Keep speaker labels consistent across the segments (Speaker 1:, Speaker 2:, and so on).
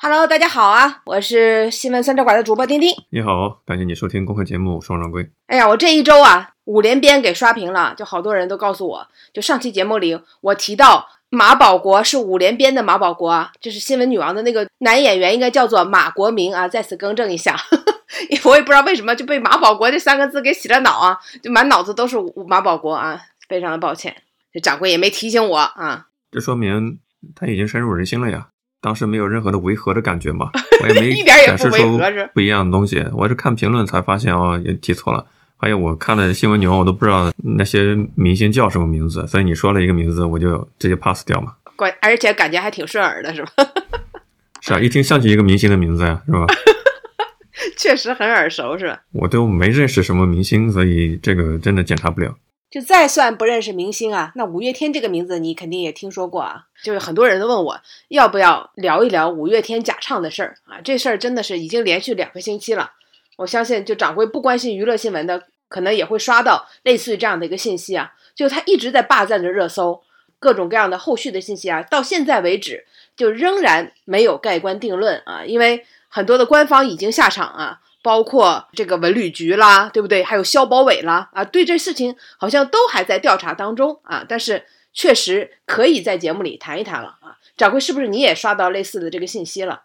Speaker 1: Hello，大家好啊，我是新闻三招馆的主播丁丁。
Speaker 2: 你好，感谢你收听公开节目《双掌柜》。
Speaker 1: 哎呀，我这一周啊，五连鞭给刷屏了，就好多人都告诉我，就上期节目里我提到马保国是五连鞭的马保国啊，就是新闻女王的那个男演员，应该叫做马国明啊，在此更正一下，我也不知道为什么就被马保国这三个字给洗了脑啊，就满脑子都是马保国啊，非常的抱歉，这掌柜也没提醒我啊。
Speaker 2: 这说明他已经深入人心了呀。当时没有任何的违和的感觉嘛，我也没
Speaker 1: 一点也
Speaker 2: 不违和是不一样的东西。我是看评论才发现哦，也记错了。还有我看的新闻牛，我都不知道那些明星叫什么名字，所以你说了一个名字，我就直接 pass 掉嘛。
Speaker 1: 关而且感觉还挺顺耳的，是吧？
Speaker 2: 是啊，一听像起一个明星的名字呀，是吧？
Speaker 1: 确实很耳熟，是吧？
Speaker 2: 我都没认识什么明星，所以这个真的检查不了。
Speaker 1: 就再算不认识明星啊，那五月天这个名字你肯定也听说过啊。就是很多人都问我要不要聊一聊五月天假唱的事儿啊，这事儿真的是已经连续两个星期了。我相信，就掌柜不关心娱乐新闻的，可能也会刷到类似于这样的一个信息啊。就他一直在霸占着热搜，各种各样的后续的信息啊，到现在为止就仍然没有盖棺定论啊，因为很多的官方已经下场啊。包括这个文旅局啦，对不对？还有消保委啦，啊，对这事情好像都还在调查当中啊。但是确实可以在节目里谈一谈了啊。掌柜，是不是你也刷到类似的这个信息了？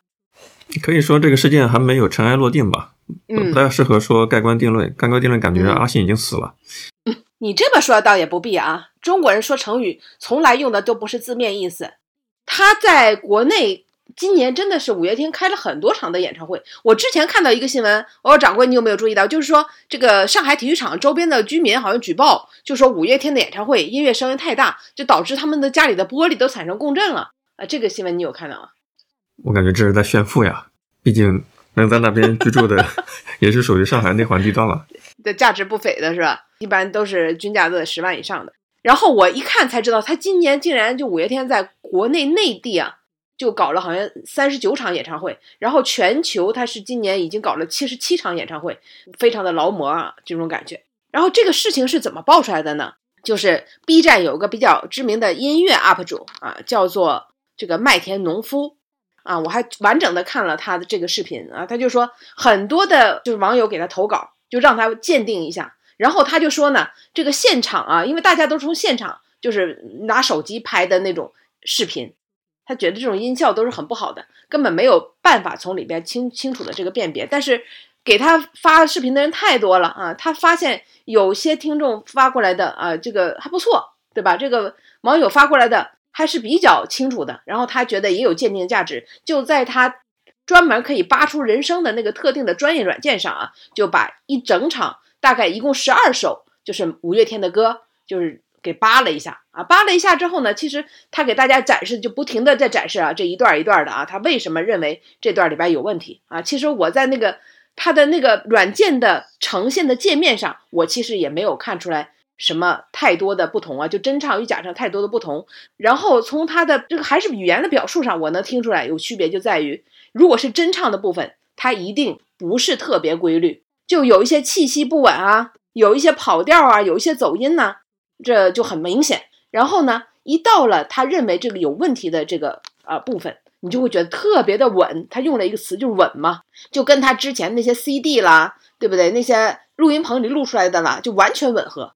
Speaker 2: 可以说这个事件还没有尘埃落定吧？嗯，不太适合说盖棺定论。盖棺定论感觉阿信已经死了。
Speaker 1: 你这么说倒也不必啊。中国人说成语从来用的都不是字面意思。他在国内。今年真的是五月天开了很多场的演唱会。我之前看到一个新闻，我说掌柜，你有没有注意到？就是说这个上海体育场周边的居民好像举报，就说五月天的演唱会音乐声音太大，就导致他们的家里的玻璃都产生共振了啊！这个新闻你有看到吗？
Speaker 2: 我感觉这是在炫富呀，毕竟能在那边居住的 也是属于上海内环地段了，
Speaker 1: 的价值不菲的是吧？一般都是均价在十万以上的。然后我一看才知道，他今年竟然就五月天在国内内地啊。就搞了好像三十九场演唱会，然后全球他是今年已经搞了七十七场演唱会，非常的劳模啊这种感觉。然后这个事情是怎么爆出来的呢？就是 B 站有个比较知名的音乐 UP 主啊，叫做这个麦田农夫啊，我还完整的看了他的这个视频啊，他就说很多的就是网友给他投稿，就让他鉴定一下，然后他就说呢，这个现场啊，因为大家都从现场就是拿手机拍的那种视频。他觉得这种音效都是很不好的，根本没有办法从里边清清楚的这个辨别。但是给他发视频的人太多了啊，他发现有些听众发过来的啊，这个还不错，对吧？这个网友发过来的还是比较清楚的，然后他觉得也有鉴定价值，就在他专门可以扒出人声的那个特定的专业软件上啊，就把一整场大概一共十二首就是五月天的歌，就是。给扒了一下啊，扒了一下之后呢，其实他给大家展示就不停的在展示啊，这一段一段的啊，他为什么认为这段里边有问题啊？其实我在那个他的那个软件的呈现的界面上，我其实也没有看出来什么太多的不同啊，就真唱与假唱太多的不同。然后从他的这个还是语言的表述上，我能听出来有区别，就在于如果是真唱的部分，它一定不是特别规律，就有一些气息不稳啊，有一些跑调啊，有一些走音呢。这就很明显，然后呢，一到了他认为这个有问题的这个呃部分，你就会觉得特别的稳。他用了一个词就是稳嘛，就跟他之前那些 CD 啦，对不对？那些录音棚里录出来的啦，就完全吻合，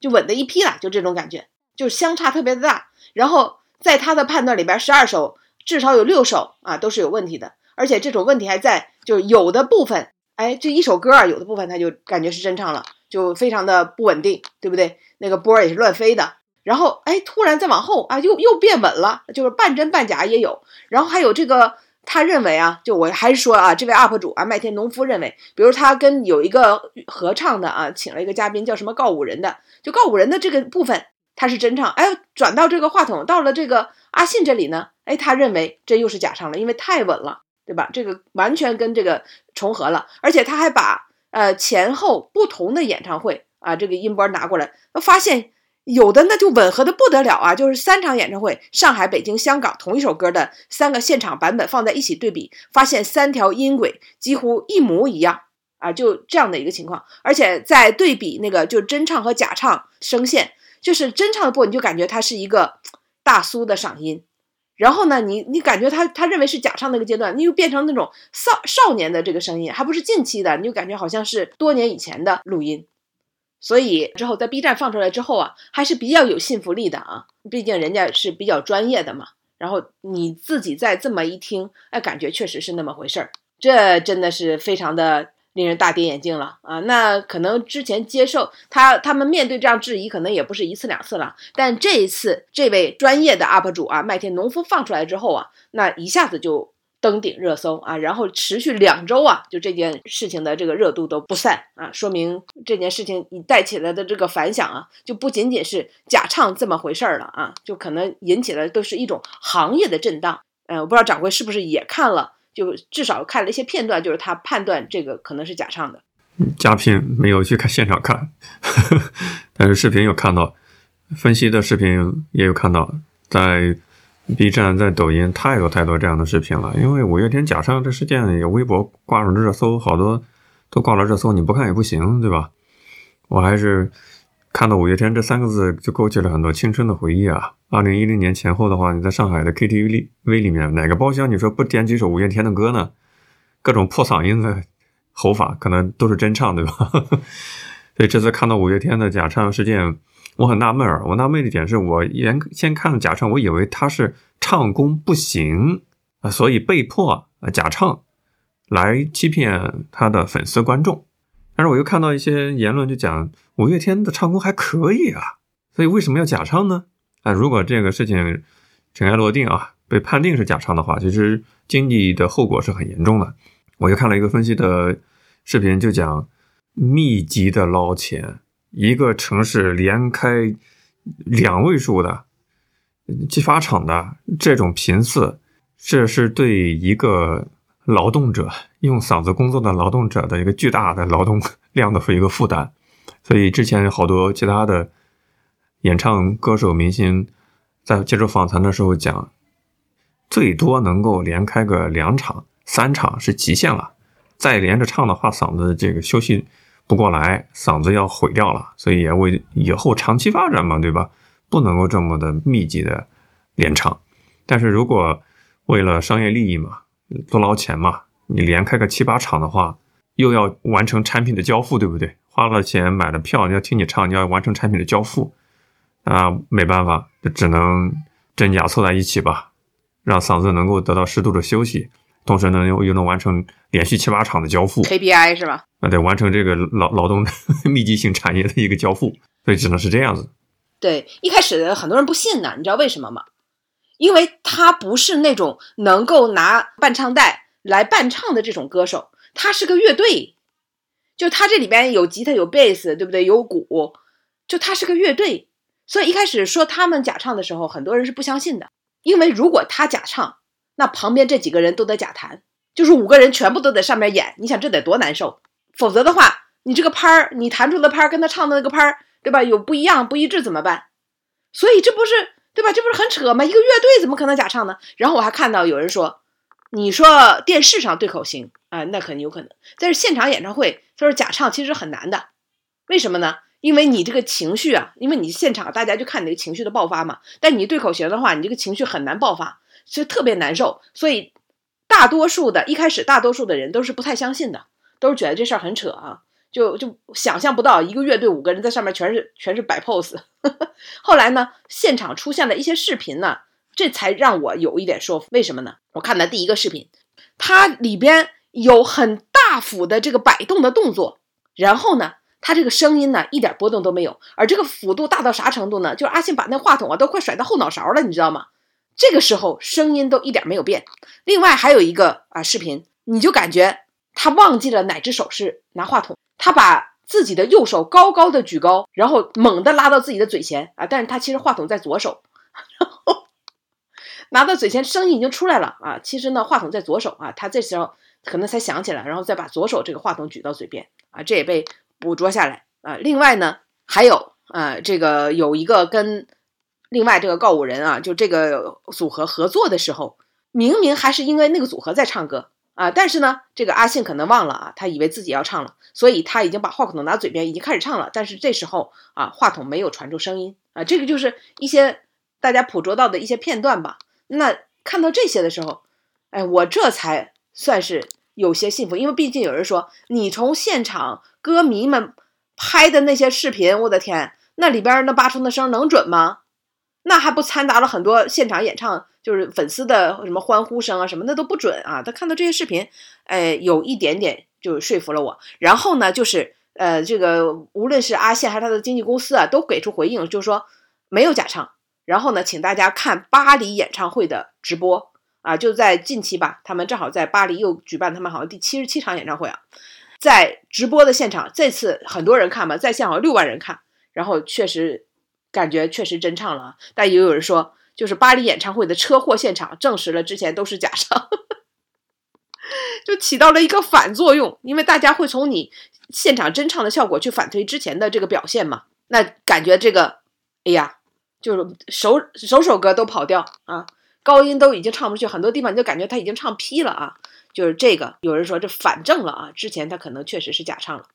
Speaker 1: 就稳的一批了，就这种感觉，就相差特别的大。然后在他的判断里边，十二首至少有六首啊都是有问题的，而且这种问题还在，就是有的部分，哎，这一首歌啊，有的部分他就感觉是真唱了。就非常的不稳定，对不对？那个波儿也是乱飞的。然后，哎，突然再往后啊，又又变稳了，就是半真半假也有。然后还有这个，他认为啊，就我还是说啊，这位 UP 主啊，麦田农夫认为，比如他跟有一个合唱的啊，请了一个嘉宾叫什么告五人的，就告五人的这个部分他是真唱，哎，转到这个话筒到了这个阿信这里呢，哎，他认为这又是假唱了，因为太稳了，对吧？这个完全跟这个重合了，而且他还把。呃，前后不同的演唱会啊，这个音波拿过来，发现有的那就吻合的不得了啊，就是三场演唱会，上海、北京、香港同一首歌的三个现场版本放在一起对比，发现三条音轨几乎一模一样啊，就这样的一个情况。而且在对比那个就真唱和假唱声线，就是真唱的部分，你就感觉它是一个大苏的嗓音，然后呢，你你感觉他他认为是假唱那个阶段，你又变成那种少少年的这个声音，还不是近期的，你就感觉好像是多年以前的录音。所以之后在 B 站放出来之后啊，还是比较有信服力的啊，毕竟人家是比较专业的嘛。然后你自己再这么一听，哎，感觉确实是那么回事儿，这真的是非常的令人大跌眼镜了啊！那可能之前接受他他们面对这样质疑，可能也不是一次两次了，但这一次这位专业的 UP 主啊，麦田农夫放出来之后啊，那一下子就。登顶热搜啊，然后持续两周啊，就这件事情的这个热度都不散啊，说明这件事情你带起来的这个反响啊，就不仅仅是假唱这么回事儿了啊，就可能引起的都是一种行业的震荡。嗯，我不知道掌柜是不是也看了，就至少看了一些片段，就是他判断这个可能是假唱的。
Speaker 2: 假品没有去看现场看，但是视频有看到，分析的视频也有看到，在。B 站在抖音太多太多这样的视频了，因为五月天假唱这事件，有微博挂上热搜，好多都挂了热搜，你不看也不行，对吧？我还是看到五月天这三个字就勾起了很多青春的回忆啊。二零一零年前后的话，你在上海的 KTV 里 V 里面，哪个包厢你说不点几首五月天的歌呢？各种破嗓音的吼法，可能都是真唱，对吧？所以这次看到五月天的假唱事件。我很纳闷儿，我纳闷的点是我原先看了假唱，我以为他是唱功不行啊，所以被迫啊假唱来欺骗他的粉丝观众。但是我又看到一些言论，就讲五月天的唱功还可以啊，所以为什么要假唱呢？啊，如果这个事情尘埃落定啊，被判定是假唱的话，其实经济的后果是很严重的。我又看了一个分析的视频，就讲密集的捞钱。一个城市连开两位数的激发厂的这种频次，这是对一个劳动者用嗓子工作的劳动者的一个巨大的劳动量的一个负担。所以之前好多其他的演唱歌手明星在接受访谈的时候讲，最多能够连开个两场、三场是极限了，再连着唱的话，嗓子这个休息。不过来，嗓子要毁掉了，所以也为以后长期发展嘛，对吧？不能够这么的密集的连唱。但是如果为了商业利益嘛，多捞钱嘛，你连开个七八场的话，又要完成产品的交付，对不对？花了钱买了票，你要听你唱，你要完成产品的交付，啊，没办法，就只能真假凑在一起吧，让嗓子能够得到适度的休息。同时呢，又又能完成连续七八场的交付
Speaker 1: ，KPI 是吧？
Speaker 2: 啊，对，完成这个劳劳动 密集性产业的一个交付，所以只能是这样子。
Speaker 1: 对，一开始很多人不信呢，你知道为什么吗？因为他不是那种能够拿伴唱带来伴唱的这种歌手，他是个乐队，就他这里边有吉他有贝斯，对不对？有鼓，就他是个乐队，所以一开始说他们假唱的时候，很多人是不相信的，因为如果他假唱。那旁边这几个人都得假弹，就是五个人全部都在上面演，你想这得多难受？否则的话，你这个拍儿，你弹出的拍儿跟他唱的那个拍儿，对吧？有不一样、不一致怎么办？所以这不是对吧？这不是很扯吗？一个乐队怎么可能假唱呢？然后我还看到有人说，你说电视上对口型啊，那肯定有可能，但是现场演唱会他说假唱其实很难的，为什么呢？因为你这个情绪啊，因为你现场大家就看你这个情绪的爆发嘛，但你对口型的话，你这个情绪很难爆发。所以特别难受，所以大多数的一开始，大多数的人都是不太相信的，都是觉得这事儿很扯啊，就就想象不到一个乐队五个人在上面全是全是摆 pose。后来呢，现场出现了一些视频呢，这才让我有一点说服。为什么呢？我看的第一个视频，它里边有很大幅的这个摆动的动作，然后呢，它这个声音呢一点波动都没有，而这个幅度大到啥程度呢？就是阿信把那话筒啊都快甩到后脑勺了，你知道吗？这个时候声音都一点没有变。另外还有一个啊视频，你就感觉他忘记了哪只手是拿话筒，他把自己的右手高高的举高，然后猛地拉到自己的嘴前啊，但是他其实话筒在左手，然后拿到嘴前，声音已经出来了啊，其实呢话筒在左手啊，他这时候可能才想起来，然后再把左手这个话筒举到嘴边啊，这也被捕捉下来啊。另外呢还有啊，这个有一个跟。另外，这个告五人啊，就这个组合合作的时候，明明还是因为那个组合在唱歌啊，但是呢，这个阿信可能忘了啊，他以为自己要唱了，所以他已经把话筒拿嘴边，已经开始唱了，但是这时候啊，话筒没有传出声音啊，这个就是一些大家捕捉到的一些片段吧。那看到这些的时候，哎，我这才算是有些幸福，因为毕竟有人说，你从现场歌迷们拍的那些视频，我的天，那里边那八出的声能准吗？那还不掺杂了很多现场演唱，就是粉丝的什么欢呼声啊什么，那都不准啊。他看到这些视频，哎，有一点点就说服了我。然后呢，就是呃，这个无论是阿信还是他的经纪公司啊，都给出回应，就是说没有假唱。然后呢，请大家看巴黎演唱会的直播啊，就在近期吧，他们正好在巴黎又举办他们好像第七十七场演唱会啊，在直播的现场，这次很多人看嘛，在线好像六万人看，然后确实。感觉确实真唱了，但也有人说，就是巴黎演唱会的车祸现场证实了之前都是假唱，就起到了一个反作用，因为大家会从你现场真唱的效果去反推之前的这个表现嘛。那感觉这个，哎呀，就是首首首歌都跑调啊，高音都已经唱不去，很多地方就感觉他已经唱劈了啊。就是这个，有人说这反正了啊，之前他可能确实是假唱了。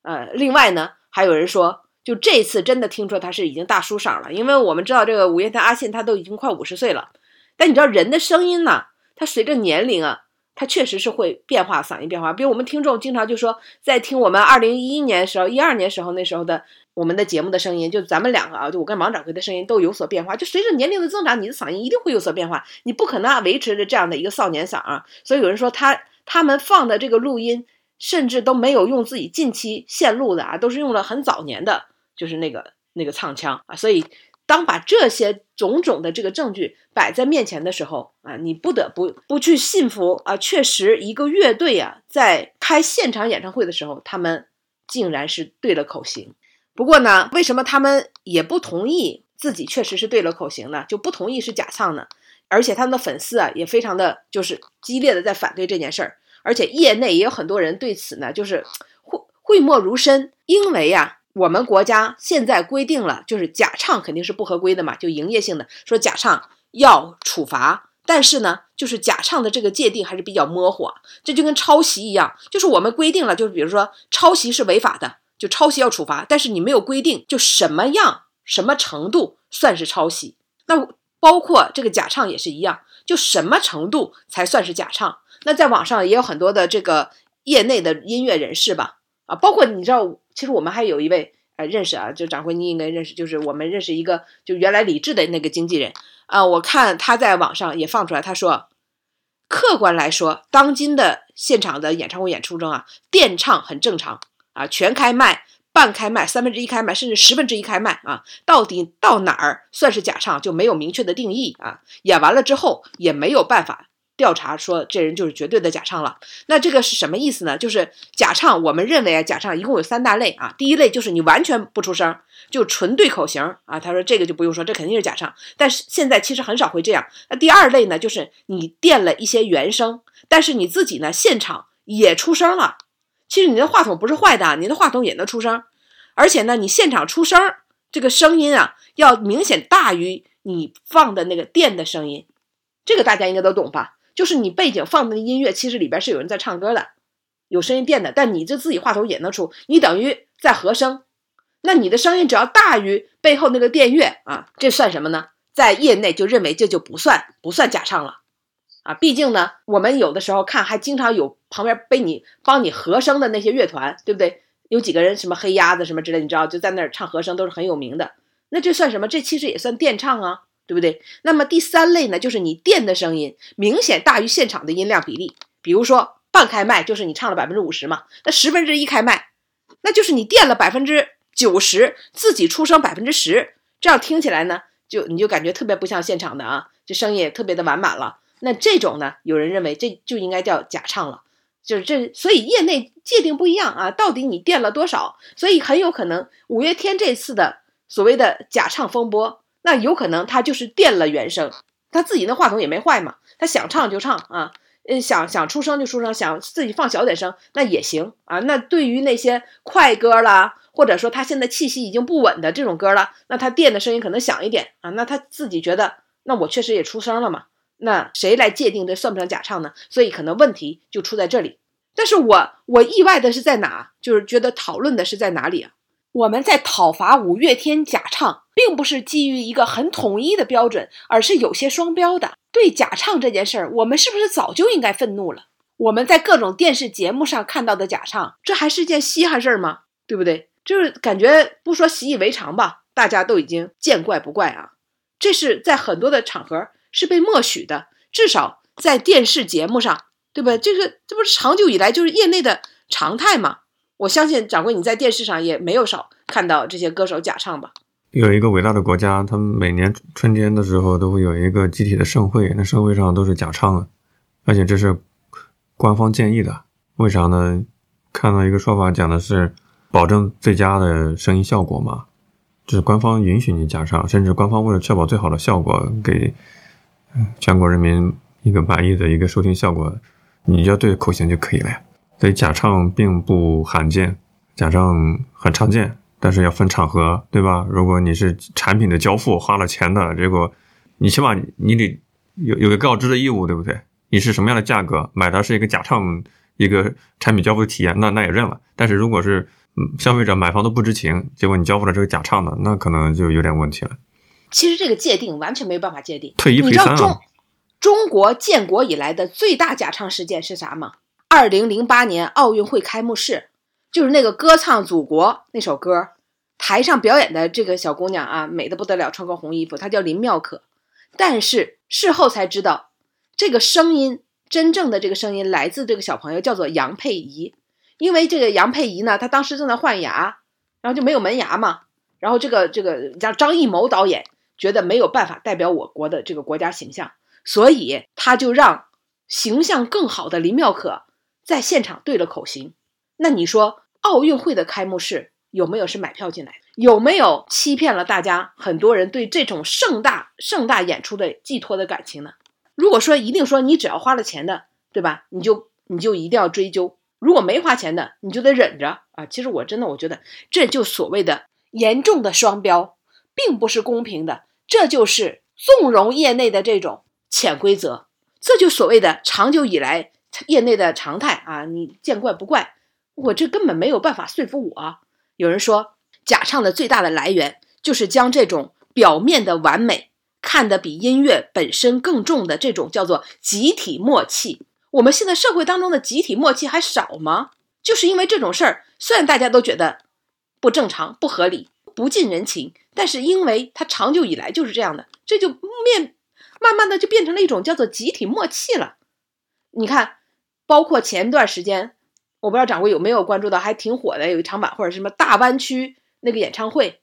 Speaker 1: 呃，另外呢，还有人说。就这次真的听说他是已经大叔嗓了，因为我们知道这个五月天阿信他都已经快五十岁了，但你知道人的声音呢，他随着年龄啊，他确实是会变化嗓音变化。比如我们听众经常就说，在听我们二零一一年时候、一二年时候那时候的我们的节目的声音，就咱们两个啊，就我跟王掌柜的声音都有所变化。就随着年龄的增长，你的嗓音一定会有所变化，你不可能啊维持着这样的一个少年嗓啊。所以有人说他他们放的这个录音，甚至都没有用自己近期现录的啊，都是用了很早年的。就是那个那个唱腔啊，所以当把这些种种的这个证据摆在面前的时候啊，你不得不不去信服啊，确实一个乐队啊，在开现场演唱会的时候，他们竟然是对了口型。不过呢，为什么他们也不同意自己确实是对了口型呢？就不同意是假唱呢？而且他们的粉丝啊，也非常的就是激烈的在反对这件事儿，而且业内也有很多人对此呢，就是 讳讳莫如深，因为呀。我们国家现在规定了，就是假唱肯定是不合规的嘛，就营业性的说假唱要处罚，但是呢，就是假唱的这个界定还是比较模糊，这就跟抄袭一样，就是我们规定了，就是比如说抄袭是违法的，就抄袭要处罚，但是你没有规定就什么样什么程度算是抄袭，那包括这个假唱也是一样，就什么程度才算是假唱？那在网上也有很多的这个业内的音乐人士吧。啊，包括你知道，其实我们还有一位呃认识啊，就掌柜你应该认识，就是我们认识一个就原来李志的那个经纪人啊，我看他在网上也放出来，他说，客观来说，当今的现场的演唱会演出中啊，电唱很正常啊，全开麦、半开麦、三分之一开麦，甚至十分之一开麦啊，到底到哪儿算是假唱就没有明确的定义啊，演完了之后也没有办法。调查说这人就是绝对的假唱了，那这个是什么意思呢？就是假唱，我们认为啊，假唱一共有三大类啊。第一类就是你完全不出声，就纯对口型啊。他说这个就不用说，这肯定是假唱。但是现在其实很少会这样。那第二类呢，就是你垫了一些原声，但是你自己呢现场也出声了。其实你的话筒不是坏的，你的话筒也能出声，而且呢，你现场出声这个声音啊，要明显大于你放的那个垫的声音。这个大家应该都懂吧？就是你背景放的音乐，其实里边是有人在唱歌的，有声音垫的，但你这自己话筒也能出，你等于在和声，那你的声音只要大于背后那个电乐啊，这算什么呢？在业内就认为这就不算不算假唱了，啊，毕竟呢，我们有的时候看还经常有旁边背你帮你和声的那些乐团，对不对？有几个人什么黑鸭子什么之类，你知道就在那儿唱和声都是很有名的，那这算什么？这其实也算电唱啊。对不对？那么第三类呢，就是你垫的声音明显大于现场的音量比例。比如说半开麦，就是你唱了百分之五十嘛，那十分之一开麦，那就是你垫了百分之九十，自己出声百分之十，这样听起来呢，就你就感觉特别不像现场的啊，这声音也特别的完满了。那这种呢，有人认为这就应该叫假唱了，就是这，所以业内界定不一样啊，到底你垫了多少？所以很有可能五月天这次的所谓的假唱风波。那有可能他就是垫了原声，他自己那话筒也没坏嘛，他想唱就唱啊，嗯，想想出声就出声，想自己放小点声那也行啊。那对于那些快歌啦，或者说他现在气息已经不稳的这种歌了，那他垫的声音可能响一点啊，那他自己觉得，那我确实也出声了嘛，那谁来界定这算不算假唱呢？所以可能问题就出在这里。但是我我意外的是在哪，就是觉得讨论的是在哪里啊？我们在讨伐五月天假唱。并不是基于一个很统一的标准，而是有些双标的。对假唱这件事儿，我们是不是早就应该愤怒了？我们在各种电视节目上看到的假唱，这还是件稀罕事儿吗？对不对？就是感觉不说习以为常吧，大家都已经见怪不怪啊。这是在很多的场合是被默许的，至少在电视节目上，对吧？这个这不是长久以来就是业内的常态吗？我相信掌柜你在电视上也没有少看到这些歌手假唱吧？
Speaker 2: 有一个伟大的国家，他们每年春天的时候都会有一个集体的盛会，那盛会上都是假唱的，而且这是官方建议的。为啥呢？看到一个说法讲的是保证最佳的声音效果嘛。就是官方允许你假唱，甚至官方为了确保最好的效果，给全国人民一个满意的一个收听效果，你要对口型就可以了呀。所以假唱并不罕见，假唱很常见，但是要分场合，对吧？如果你是产品的交付，花了钱的，结果你起码你得有有个告知的义务，对不对？你是什么样的价格买的是一个假唱一个产品交付的体验，那那也认了。但是如果是嗯，消费者买方都不知情，结果你交付了这个假唱的，那可能就有点问题了。
Speaker 1: 其实这个界定完全没有办法界定。
Speaker 2: 退一赔三
Speaker 1: 中中国建国以来的最大假唱事件是啥吗？二零零八年奥运会开幕式，就是那个歌唱祖国那首歌，台上表演的这个小姑娘啊，美的不得了，穿个红衣服，她叫林妙可。但是事后才知道，这个声音真正的这个声音来自这个小朋友，叫做杨佩仪。因为这个杨佩仪呢，她当时正在换牙，然后就没有门牙嘛。然后这个这个叫张艺谋导演觉得没有办法代表我国的这个国家形象，所以他就让形象更好的林妙可在现场对了口型。那你说奥运会的开幕式有没有是买票进来的？有没有欺骗了大家？很多人对这种盛大盛大演出的寄托的感情呢？如果说一定说你只要花了钱的，对吧？你就你就一定要追究。如果没花钱的，你就得忍着啊！其实我真的，我觉得这就所谓的严重的双标，并不是公平的，这就是纵容业内的这种潜规则，这就所谓的长久以来业内的常态啊！你见怪不怪，我这根本没有办法说服我。有人说，假唱的最大的来源就是将这种表面的完美看得比音乐本身更重的这种叫做集体默契。我们现在社会当中的集体默契还少吗？就是因为这种事儿，虽然大家都觉得不正常、不合理、不近人情，但是因为它长久以来就是这样的，这就面慢慢的就变成了一种叫做集体默契了。你看，包括前段时间，我不知道掌柜有没有关注到，还挺火的，有一场晚会，什么大湾区那个演唱会，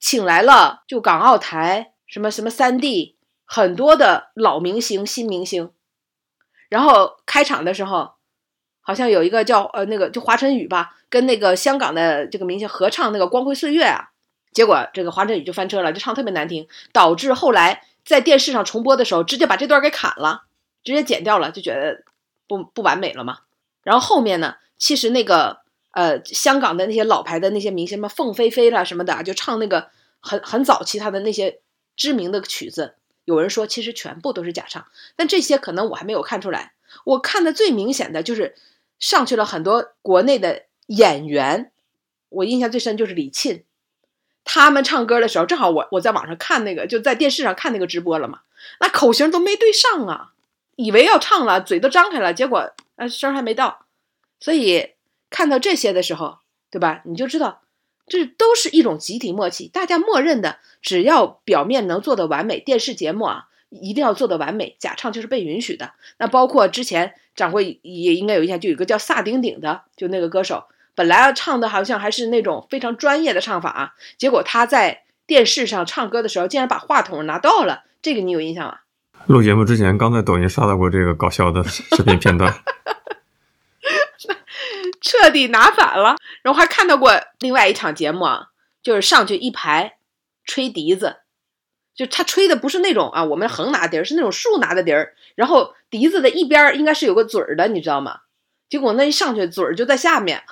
Speaker 1: 请来了就港澳台什么什么三地很多的老明星、新明星。然后开场的时候，好像有一个叫呃那个就华晨宇吧，跟那个香港的这个明星合唱那个《光辉岁月》啊，结果这个华晨宇就翻车了，就唱特别难听，导致后来在电视上重播的时候，直接把这段给砍了，直接剪掉了，就觉得不不完美了嘛。然后后面呢，其实那个呃香港的那些老牌的那些明星，什么凤飞飞了什么的，就唱那个很很早期他的那些知名的曲子。有人说，其实全部都是假唱，但这些可能我还没有看出来。我看的最明显的就是上去了很多国内的演员，我印象最深就是李沁，他们唱歌的时候，正好我我在网上看那个，就在电视上看那个直播了嘛，那口型都没对上啊，以为要唱了，嘴都张开了，结果呃声还没到，所以看到这些的时候，对吧？你就知道。这都是一种集体默契，大家默认的，只要表面能做的完美，电视节目啊一定要做的完美，假唱就是被允许的。那包括之前掌柜也应该有印象，就有一个叫萨顶顶的，就那个歌手，本来唱的好像还是那种非常专业的唱法啊，结果他在电视上唱歌的时候，竟然把话筒拿到了，这个你有印象吗？
Speaker 2: 录节目之前刚在抖音刷到过这个搞笑的视频片段。
Speaker 1: 彻底拿反了，然后还看到过另外一场节目啊，就是上去一排吹笛子，就他吹的不是那种啊，我们横拿笛儿，是那种竖拿的笛儿，然后笛子的一边应该是有个嘴儿的，你知道吗？结果那一上去嘴儿就在下面，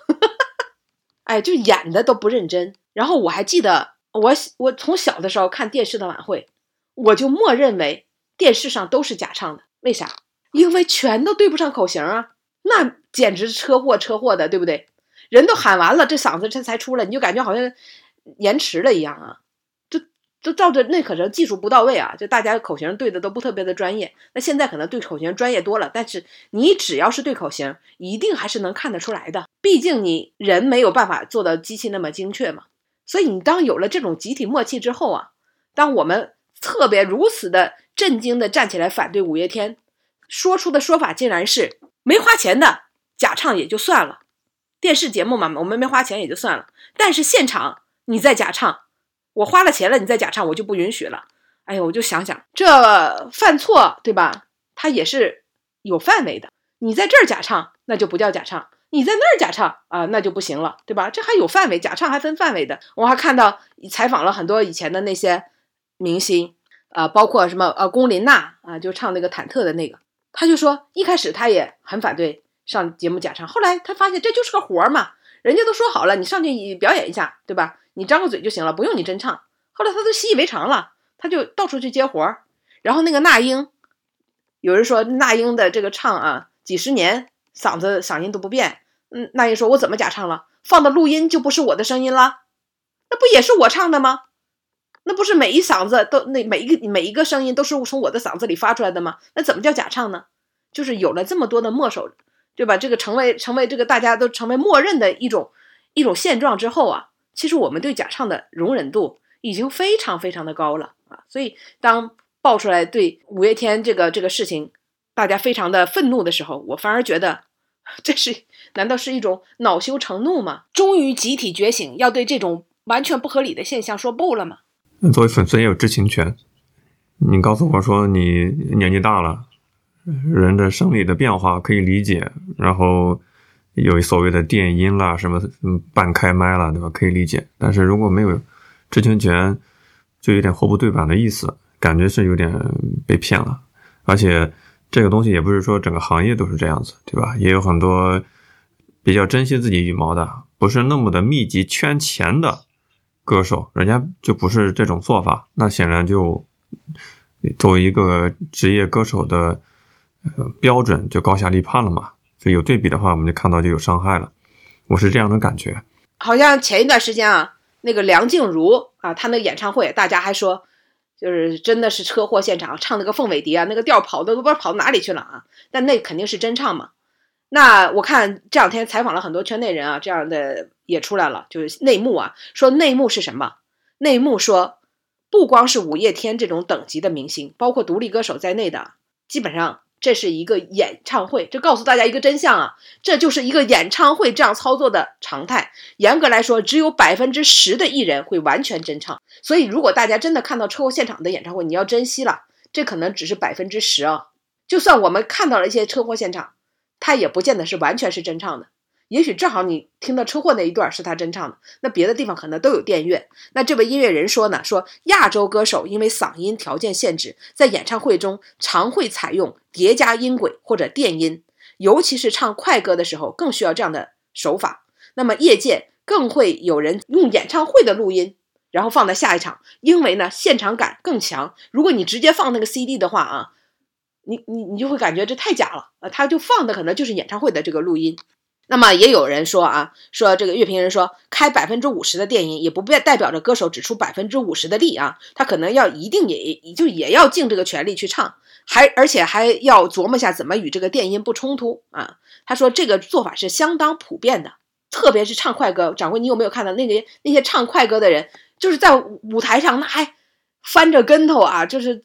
Speaker 1: 哎，就演的都不认真。然后我还记得，我我从小的时候看电视的晚会，我就默认为电视上都是假唱的，为啥？因为全都对不上口型啊。那简直车祸车祸的，对不对？人都喊完了，这嗓子这才出来，你就感觉好像延迟了一样啊！就就照着那可能技术不到位啊，就大家口型对的都不特别的专业。那现在可能对口型专业多了，但是你只要是对口型，一定还是能看得出来的。毕竟你人没有办法做到机器那么精确嘛。所以你当有了这种集体默契之后啊，当我们特别如此的震惊的站起来反对五月天，说出的说法竟然是没花钱的假唱也就算了，电视节目嘛，我们没花钱也就算了，但是现场你在假唱。我花了钱了，你再假唱，我就不允许了。哎呀，我就想想，这犯错对吧？他也是有范围的。你在这儿假唱，那就不叫假唱；你在那儿假唱啊，那就不行了，对吧？这还有范围，假唱还分范围的。我还看到采访了很多以前的那些明星啊，包括什么呃龚琳娜啊，就唱那个忐忑的那个，他就说一开始他也很反对上节目假唱，后来他发现这就是个活儿嘛，人家都说好了，你上去表演一下，对吧？你张个嘴就行了，不用你真唱。后来他都习以为常了，他就到处去接活儿。然后那个那英，有人说那英的这个唱啊，几十年嗓子嗓音都不变。嗯，那英说：“我怎么假唱了？放的录音就不是我的声音了？那不也是我唱的吗？那不是每一嗓子都那每一个每一个声音都是从我的嗓子里发出来的吗？那怎么叫假唱呢？就是有了这么多的墨手，对吧？这个成为成为这个大家都成为默认的一种一种现状之后啊。”其实我们对假唱的容忍度已经非常非常的高了啊，所以当爆出来对五月天这个这个事情，大家非常的愤怒的时候，我反而觉得这是难道是一种恼羞成怒吗？终于集体觉醒，要对这种完全不合理的现象说不了吗？
Speaker 2: 作为粉丝也有知情权，你告诉我说你年纪大了，人的生理的变化可以理解，然后。有所谓的电音啦，什么嗯半开麦了，对吧？可以理解。但是如果没有知情权，就有点货不对版的意思，感觉是有点被骗了。而且这个东西也不是说整个行业都是这样子，对吧？也有很多比较珍惜自己羽毛的，不是那么的密集圈钱的歌手，人家就不是这种做法。那显然就作为一个职业歌手的标准就高下立判了嘛。所以有对比的话，我们就看到就有伤害了。我是这样的感觉。
Speaker 1: 好像前一段时间啊，那个梁静茹啊，她那个演唱会，大家还说，就是真的是车祸现场，唱那个凤尾蝶啊，那个调跑的都不知道跑到哪里去了啊。但那肯定是真唱嘛。那我看这两天采访了很多圈内人啊，这样的也出来了，就是内幕啊，说内幕是什么？内幕说，不光是五月天这种等级的明星，包括独立歌手在内的，基本上。这是一个演唱会，这告诉大家一个真相啊，这就是一个演唱会这样操作的常态。严格来说，只有百分之十的艺人会完全真唱。所以，如果大家真的看到车祸现场的演唱会，你要珍惜了，这可能只是百分之十啊。就算我们看到了一些车祸现场，它也不见得是完全是真唱的。也许正好你听到车祸那一段是他真唱的，那别的地方可能都有电乐。那这位音乐人说呢，说亚洲歌手因为嗓音条件限制，在演唱会中常会采用叠加音轨或者电音，尤其是唱快歌的时候更需要这样的手法。那么业界更会有人用演唱会的录音，然后放在下一场，因为呢现场感更强。如果你直接放那个 CD 的话啊，你你你就会感觉这太假了啊，他就放的可能就是演唱会的这个录音。那么也有人说啊，说这个乐评人说，开百分之五十的电音，也不代表着歌手只出百分之五十的力啊，他可能要一定也就也要尽这个全力去唱，还而且还要琢磨下怎么与这个电音不冲突啊。他说这个做法是相当普遍的，特别是唱快歌。掌柜，你有没有看到那个那些唱快歌的人，就是在舞台上那还翻着跟头啊，就是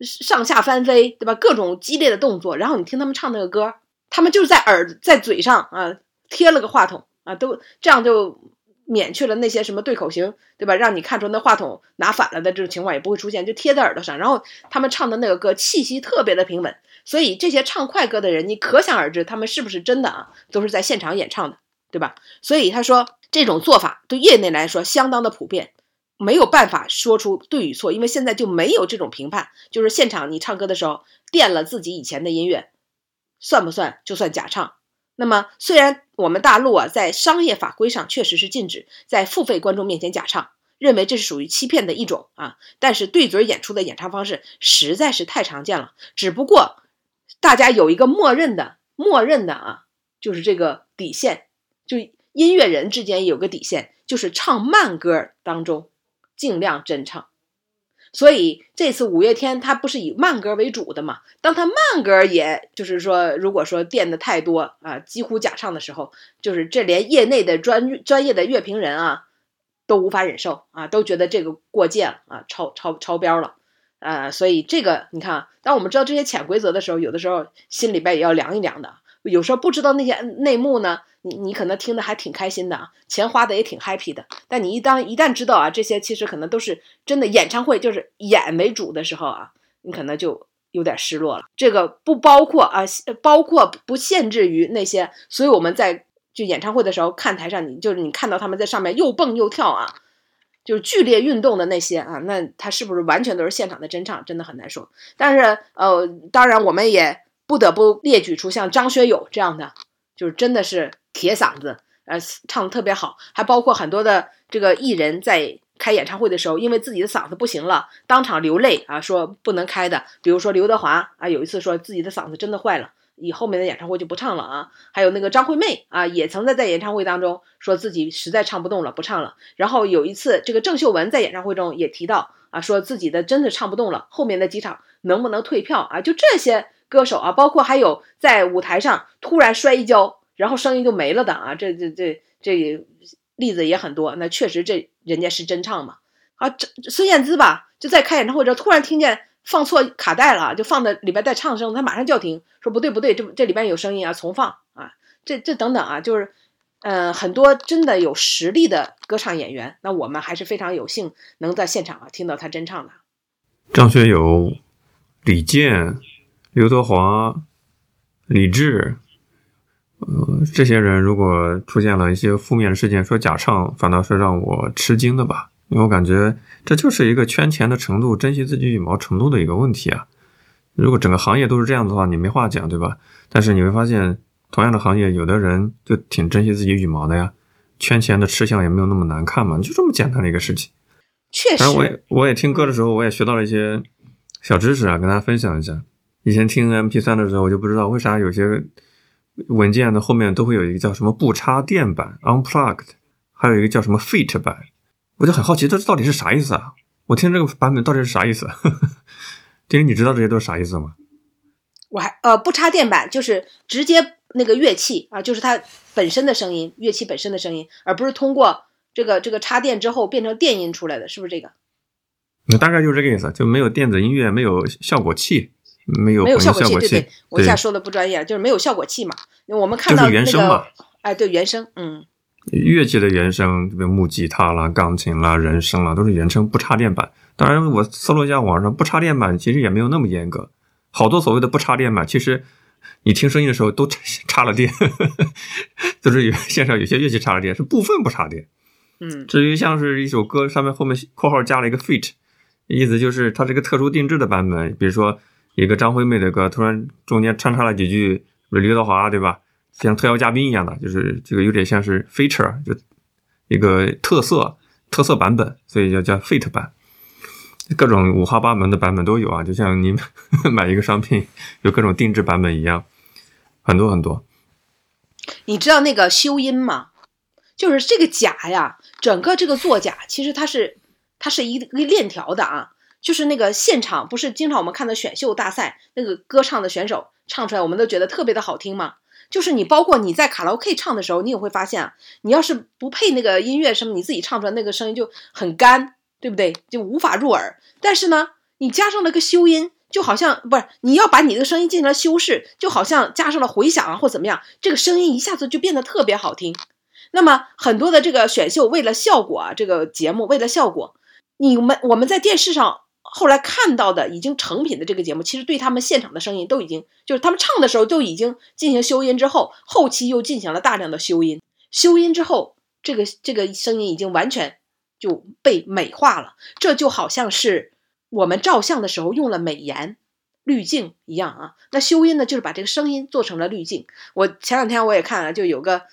Speaker 1: 上下翻飞，对吧？各种激烈的动作，然后你听他们唱那个歌。他们就是在耳在嘴上啊贴了个话筒啊，都这样就免去了那些什么对口型，对吧？让你看出那话筒拿反了的这种情况也不会出现，就贴在耳朵上。然后他们唱的那个歌气息特别的平稳，所以这些唱快歌的人，你可想而知他们是不是真的啊？都是在现场演唱的，对吧？所以他说这种做法对业内来说相当的普遍，没有办法说出对与错，因为现在就没有这种评判，就是现场你唱歌的时候垫了自己以前的音乐。算不算就算假唱？那么虽然我们大陆啊在商业法规上确实是禁止在付费观众面前假唱，认为这是属于欺骗的一种啊，但是对嘴演出的演唱方式实在是太常见了。只不过大家有一个默认的、默认的啊，就是这个底线，就音乐人之间有个底线，就是唱慢歌当中尽量真唱。所以这次五月天他不是以慢歌为主的嘛？当他慢歌也就是说，如果说垫的太多啊，几乎假唱的时候，就是这连业内的专专业的乐评人啊都无法忍受啊，都觉得这个过界了啊，超超超标了啊！所以这个你看，当我们知道这些潜规则的时候，有的时候心里边也要凉一凉的。有时候不知道那些内幕呢，你你可能听的还挺开心的啊，钱花的也挺 happy 的。但你一当一旦知道啊，这些其实可能都是真的演唱会，就是演为主的时候啊，你可能就有点失落了。这个不包括啊，包括不限制于那些，所以我们在就演唱会的时候看台上，你就是你看到他们在上面又蹦又跳啊，就是剧烈运动的那些啊，那他是不是完全都是现场的真唱，真的很难说。但是呃，当然我们也。不得不列举出像张学友这样的，就是真的是铁嗓子，呃，唱的特别好。还包括很多的这个艺人，在开演唱会的时候，因为自己的嗓子不行了，当场流泪啊，说不能开的。比如说刘德华啊，有一次说自己的嗓子真的坏了，以后面的演唱会就不唱了啊。还有那个张惠妹啊，也曾在在演唱会当中说自己实在唱不动了，不唱了。然后有一次，这个郑秀文在演唱会中也提到啊，说自己的真的唱不动了，后面的几场能不能退票啊？就这些。歌手啊，包括还有在舞台上突然摔一跤，然后声音就没了的啊，这这这这例子也很多。那确实这人家是真唱嘛。啊，这孙燕姿吧，就在开演唱会时候突然听见放错卡带了，就放在里边带唱声，他马上叫停，说不对不对，这这里边有声音啊，重放啊。这这等等啊，就是嗯，很多真的有实力的歌唱演员，那我们还是非常有幸能在现场啊听到他真唱的。
Speaker 2: 张学友、李健。刘德华、李志，呃，这些人如果出现了一些负面的事件，说假唱，反倒是让我吃惊的吧？因为我感觉这就是一个圈钱的程度、珍惜自己羽毛程度的一个问题啊。如果整个行业都是这样的话，你没话讲，对吧？但是你会发现，同样的行业，有的人就挺珍惜自己羽毛的呀，圈钱的吃相也没有那么难看嘛，就这么简单的一个事情。
Speaker 1: 确实，
Speaker 2: 我也我也听歌的时候，我也学到了一些小知识啊，跟大家分享一下。以前听 M P 三的时候，我就不知道为啥有些文件的后面都会有一个叫什么不插电版 （unplugged），还有一个叫什么 fit 版，我就很好奇，这到底是啥意思啊？我听这个版本到底是啥意思？丁丁，你知道这些都是啥意思吗？
Speaker 1: 我还呃，不插电版就是直接那个乐器啊，就是它本身的声音，乐器本身的声音，而不是通过这个这个插电之后变成电音出来的，是不是这个？
Speaker 2: 那大概就是这个意思，就没有电子音乐，没有效果器。没有
Speaker 1: 没有
Speaker 2: 效果
Speaker 1: 器，对对，我一下说的不专业，就是没有效果器嘛。我们看到
Speaker 2: 那个，
Speaker 1: 哎，对，原声，嗯，
Speaker 2: 乐器的原声，比如木吉他啦、钢琴啦、人声啦，都是原声不插电版。当然，我搜了一下网上不插电版，其实也没有那么严格。好多所谓的不插电版，其实你听声音的时候都 插了电，就是有线上有些乐器插了电，是部分不插电。
Speaker 1: 嗯，
Speaker 2: 至于像是一首歌上面后面括号加了一个 feat，意思就是它是个特殊定制的版本，比如说。一个张惠妹的歌，突然中间穿插了几句刘德华，对吧？像特邀嘉宾一样的，就是这个有点像是 feature，就一个特色特色版本，所以叫叫 fit 版。各种五花八门的版本都有啊，就像你 买一个商品有各种定制版本一样，很多很多。
Speaker 1: 你知道那个修音吗？就是这个假呀，整个这个作假，其实它是它是一个链条的啊。就是那个现场，不是经常我们看的选秀大赛，那个歌唱的选手唱出来，我们都觉得特别的好听吗？就是你，包括你在卡拉 OK 唱的时候，你也会发现啊，你要是不配那个音乐什么，你自己唱出来那个声音就很干，对不对？就无法入耳。但是呢，你加上了个修音，就好像不是你要把你的声音进行了修饰，就好像加上了回响啊或怎么样，这个声音一下子就变得特别好听。那么很多的这个选秀为了效果啊，这个节目为了效果，你们我们在电视上。后来看到的已经成品的这个节目，其实对他们现场的声音都已经，就是他们唱的时候就已经进行修音之后，后期又进行了大量的修音。修音之后，这个这个声音已经完全就被美化了。这就好像是我们照相的时候用了美颜滤镜一样啊。那修音呢，就是把这个声音做成了滤镜。我前两天我也看了，就有个。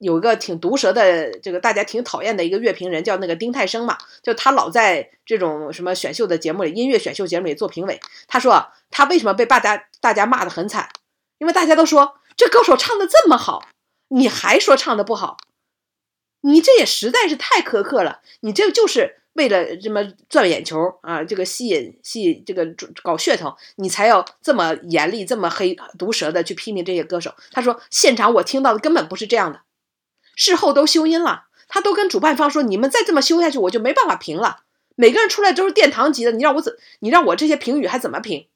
Speaker 1: 有一个挺毒舌的，这个大家挺讨厌的一个乐评人，叫那个丁太生嘛，就他老在这种什么选秀的节目里，音乐选秀节目里做评委。他说他为什么被大家大家骂的很惨，因为大家都说这歌手唱的这么好，你还说唱的不好，你这也实在是太苛刻了。你这就是。为了这么赚眼球啊，这个吸引吸引这个搞噱头，你才要这么严厉、这么黑毒舌的去批评这些歌手。他说，现场我听到的根本不是这样的，事后都修音了，他都跟主办方说，你们再这么修下去，我就没办法评了。每个人出来都是殿堂级的，你让我怎，你让我这些评语还怎么评？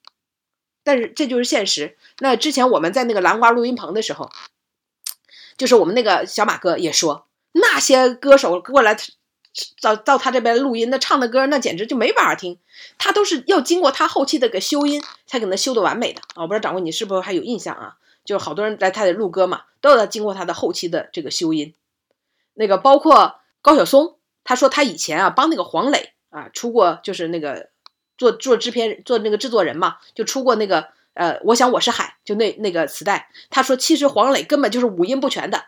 Speaker 1: 但是这就是现实。那之前我们在那个蓝花录音棚的时候，就是我们那个小马哥也说，那些歌手过来。到到他这边录音，那唱的歌那简直就没办法听，他都是要经过他后期的个修音，才给能修的完美的啊！我不知道掌柜你是不是还有印象啊？就是好多人来他的录歌嘛，都要经过他的后期的这个修音。那个包括高晓松，他说他以前啊帮那个黄磊啊出过，就是那个做做制片做那个制作人嘛，就出过那个呃，我想我是海，就那那个磁带。他说其实黄磊根本就是五音不全的，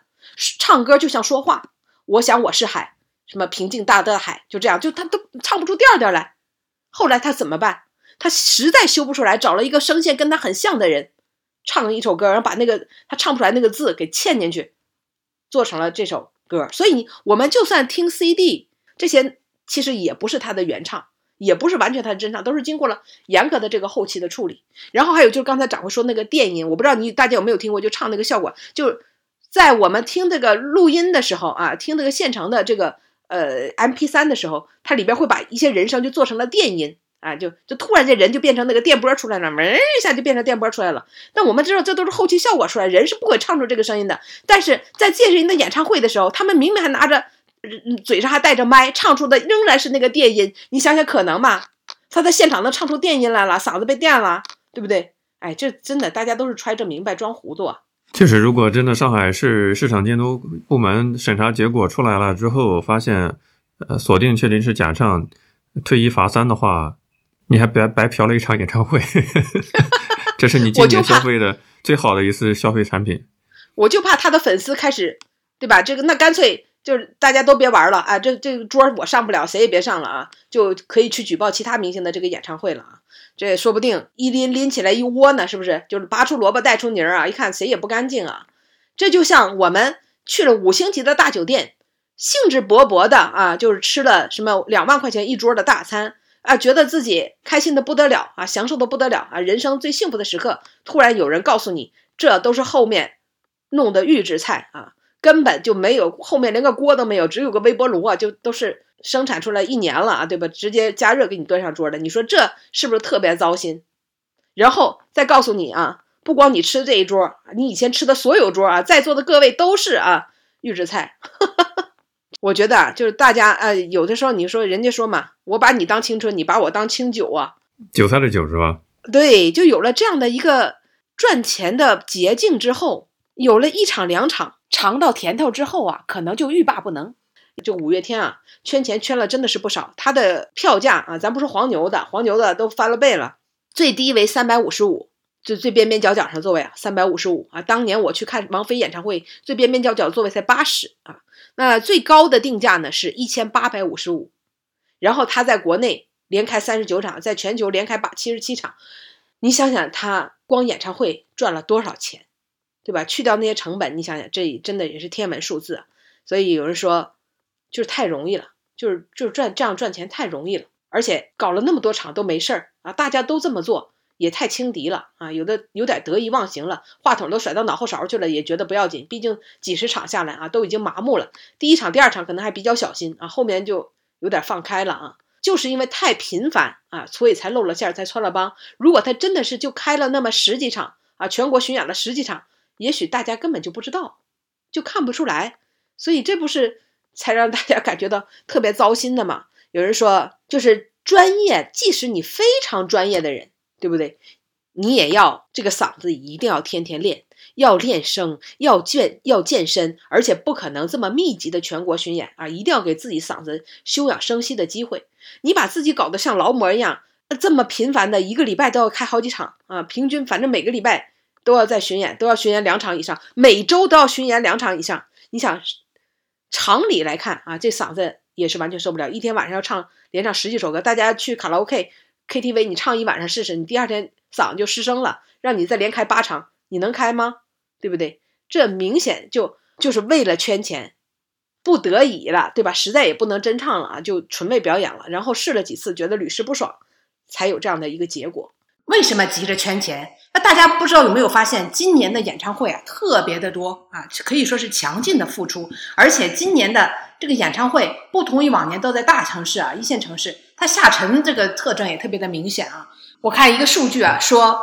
Speaker 1: 唱歌就像说话。我想我是海。什么平静大的海，就这样，就他都唱不出调调来。后来他怎么办？他实在修不出来，找了一个声线跟他很像的人，唱一首歌，然后把那个他唱不出来那个字给嵌进去，做成了这首歌。所以你我们就算听 CD，这些其实也不是他的原唱，也不是完全他的真唱，都是经过了严格的这个后期的处理。然后还有就是刚才掌柜说那个电音，我不知道你大家有没有听过，就唱那个效果，就在我们听这个录音的时候啊，听这个现成的这个。呃，M P 三的时候，它里边会把一些人声就做成了电音啊，就就突然间人就变成那个电波出来了，门一下就变成电波出来了。但我们知道这都是后期效果出来，人是不会唱出这个声音的。但是在这些人的演唱会的时候，他们明明还拿着嘴上还带着麦，唱出的仍然是那个电音。你想想可能吗？他在现场能唱出电音来了，嗓子被电了，对不对？哎，这真的大家都是揣着明白装糊涂啊。
Speaker 2: 确实，如果真的上海市市场监督部门审查结果出来了之后，发现，呃，锁定确定是假唱，退一罚三的话，你还白白嫖了一场演唱会，这是你今年消费的最好的一次消费产品。
Speaker 1: 我就怕他的粉丝开始，对吧？这个那干脆。就是大家都别玩了啊！这这个桌我上不了，谁也别上了啊！就可以去举报其他明星的这个演唱会了啊！这说不定一拎拎起来一窝呢，是不是？就是拔出萝卜带出泥儿啊！一看谁也不干净啊！这就像我们去了五星级的大酒店，兴致勃勃的啊，就是吃了什么两万块钱一桌的大餐啊，觉得自己开心的不得了啊，享受的不得了啊，人生最幸福的时刻。突然有人告诉你，这都是后面弄的预制菜啊！根本就没有，后面连个锅都没有，只有个微波炉啊，就都是生产出来一年了啊，对吧？直接加热给你端上桌的，你说这是不是特别糟心？然后再告诉你啊，不光你吃这一桌，你以前吃的所有桌啊，在座的各位都是啊预制菜。我觉得啊，就是大家呃，有的时候你说人家说嘛，我把你当青春，你把我当清酒啊，
Speaker 2: 韭菜的酒是吧？
Speaker 1: 对，就有了这样的一个赚钱的捷径之后，有了一场两场。尝到甜头之后啊，可能就欲罢不能。就五月天啊，圈钱圈了真的是不少。他的票价啊，咱不说黄牛的，黄牛的都翻了倍了，最低为三百五十五，就最边边角角上座位啊，三百五十五啊。当年我去看王菲演唱会，最边边角角座位才八十啊。那最高的定价呢是一千八百五十五。然后他在国内连开三十九场，在全球连开八七十七场。你想想，他光演唱会赚了多少钱？对吧？去掉那些成本，你想想，这真的也是天文数字。所以有人说，就是太容易了，就是就是赚这样赚钱太容易了，而且搞了那么多场都没事儿啊，大家都这么做也太轻敌了啊！有的有点得意忘形了，话筒都甩到脑后勺去了，也觉得不要紧，毕竟几十场下来啊，都已经麻木了。第一场、第二场可能还比较小心啊，后面就有点放开了啊。就是因为太频繁啊，所以才露了馅儿，才穿了帮。如果他真的是就开了那么十几场啊，全国巡演了十几场。也许大家根本就不知道，就看不出来，所以这不是才让大家感觉到特别糟心的吗？有人说，就是专业，即使你非常专业的人，对不对？你也要这个嗓子一定要天天练，要练声，要健要健身，而且不可能这么密集的全国巡演啊！一定要给自己嗓子休养生息的机会。你把自己搞得像劳模一样，这么频繁的一个礼拜都要开好几场啊，平均反正每个礼拜。都要在巡演，都要巡演两场以上，每周都要巡演两场以上。你想，常理来看啊，这嗓子也是完全受不了。一天晚上要唱连唱十几首歌，大家去卡拉 OK、KTV，你唱一晚上试试，你第二天嗓子就失声了。让你再连开八场，你能开吗？对不对？这明显就就是为了圈钱，不得已了，对吧？实在也不能真唱了啊，就纯为表演了。然后试了几次，觉得屡试不爽，才有这样的一个结果。为什么急着圈钱？那大家不知道有没有发现，今年的演唱会啊特别的多啊，可以说是强劲的付出。而且今年的这个演唱会不同于往年都在大城市啊、一线城市，它下沉这个特征也特别的明显啊。我看一个数据啊，说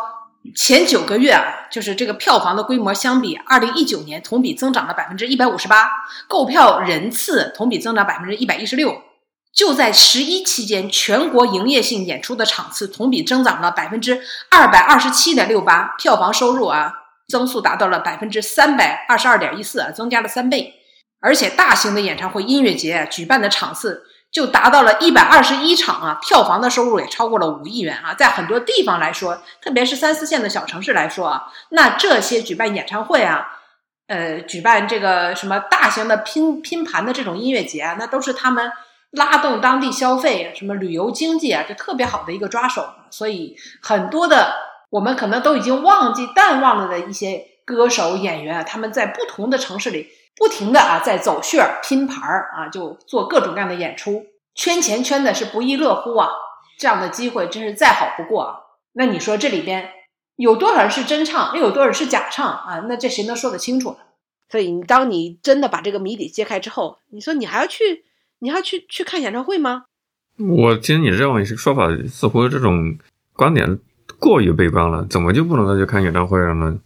Speaker 1: 前九个月啊，就是这个票房的规模相比二零一九年同比增长了百分之一百五十八，购票人次同比增长百分之一百一十六。就在十一期间，全国营业性演出的场次同比增长了百分之二百二十七点六八，票房收入啊增速达到了百分之三百二十二点一四啊，增加了三倍。而且大型的演唱会、音乐节举办的场次就达到了一百二十一场啊，票房的收入也超过了五亿元啊。在很多地方来说，特别是三四线的小城市来说啊，那这些举办演唱会啊，呃，举办这个什么大型的拼拼盘的这种音乐节啊，那都是他们。拉动当地消费，什么旅游经济啊，就特别好的一个抓手。所以很多的我们可能都已经忘记、淡忘了的一些歌手、演员啊，他们在不同的城市里不停的啊在走穴拼盘儿啊，就做各种各样的演出，圈钱圈的是不亦乐乎啊！这样的机会真是再好不过啊。那你说这里边有多少人是真唱，又有多少是假唱啊？那这谁能说得清楚呢？所以你当你真的把这个谜底揭开之后，你说你还要去？你要去去看演唱会吗？
Speaker 2: 我听你这种说法，似乎这种观点过于悲观了。怎么就不能再去看演唱会了呢？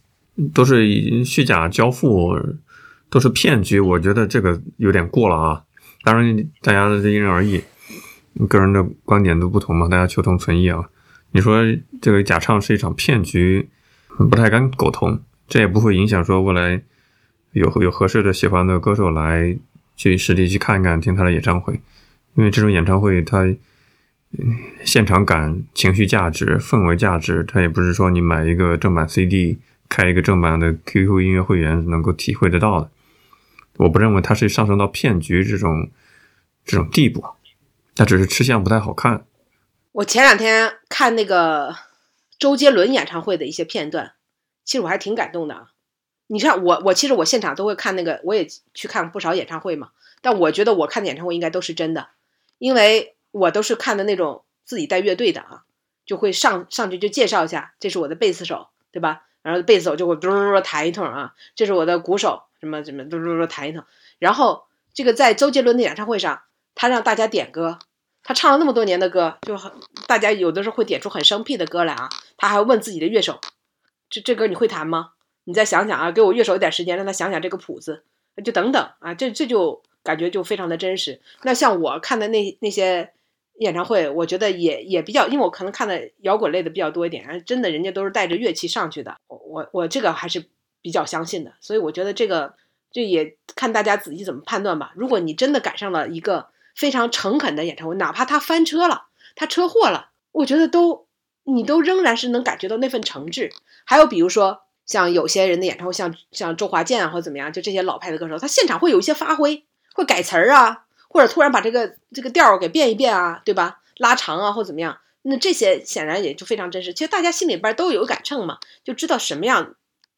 Speaker 2: 都是虚假交付，都是骗局。我觉得这个有点过了啊。当然，大家的因人而异，个人的观点都不同嘛，大家求同存异啊。你说这个假唱是一场骗局，不太敢苟同。这也不会影响说未来有有合适的喜欢的歌手来。去实地去看一看，听他的演唱会，因为这种演唱会，它现场感、情绪价值、氛围价值，它也不是说你买一个正版 CD、开一个正版的 QQ 音乐会员能够体会得到的。我不认为它是上升到骗局这种这种地步，它只是吃相不太好看。
Speaker 1: 我前两天看那个周杰伦演唱会的一些片段，其实我还挺感动的。你看我，我其实我现场都会看那个，我也去看不少演唱会嘛。但我觉得我看演唱会应该都是真的，因为我都是看的那种自己带乐队的啊，就会上上去就介绍一下，这是我的贝斯手，对吧？然后贝斯手就会嘟嘟嘟弹一通啊，这是我的鼓手，什么什么嘟嘟嘟弹一通。然后这个在周杰伦的演唱会上，他让大家点歌，他唱了那么多年的歌，就很大家有的时候会点出很生僻的歌来啊，他还问自己的乐手，这这歌你会弹吗？你再想想啊，给我乐手一点时间，让他想想这个谱子，就等等啊，这这就感觉就非常的真实。那像我看的那那些演唱会，我觉得也也比较，因为我可能看的摇滚类的比较多一点，真的人家都是带着乐器上去的，我我我这个还是比较相信的。所以我觉得这个这也看大家仔细怎么判断吧。如果你真的赶上了一个非常诚恳的演唱会，哪怕他翻车了，他车祸了，我觉得都你都仍然是能感觉到那份诚挚。还有比如说。像有些人的演唱会，像像周华健啊，或者怎么样，就这些老派的歌手，他现场会有一些发挥，会改词儿啊，或者突然把这个这个调儿给变一变啊，对吧？拉长啊，或怎么样？那这些显然也就非常真实。其实大家心里边都有杆秤嘛，就知道什么样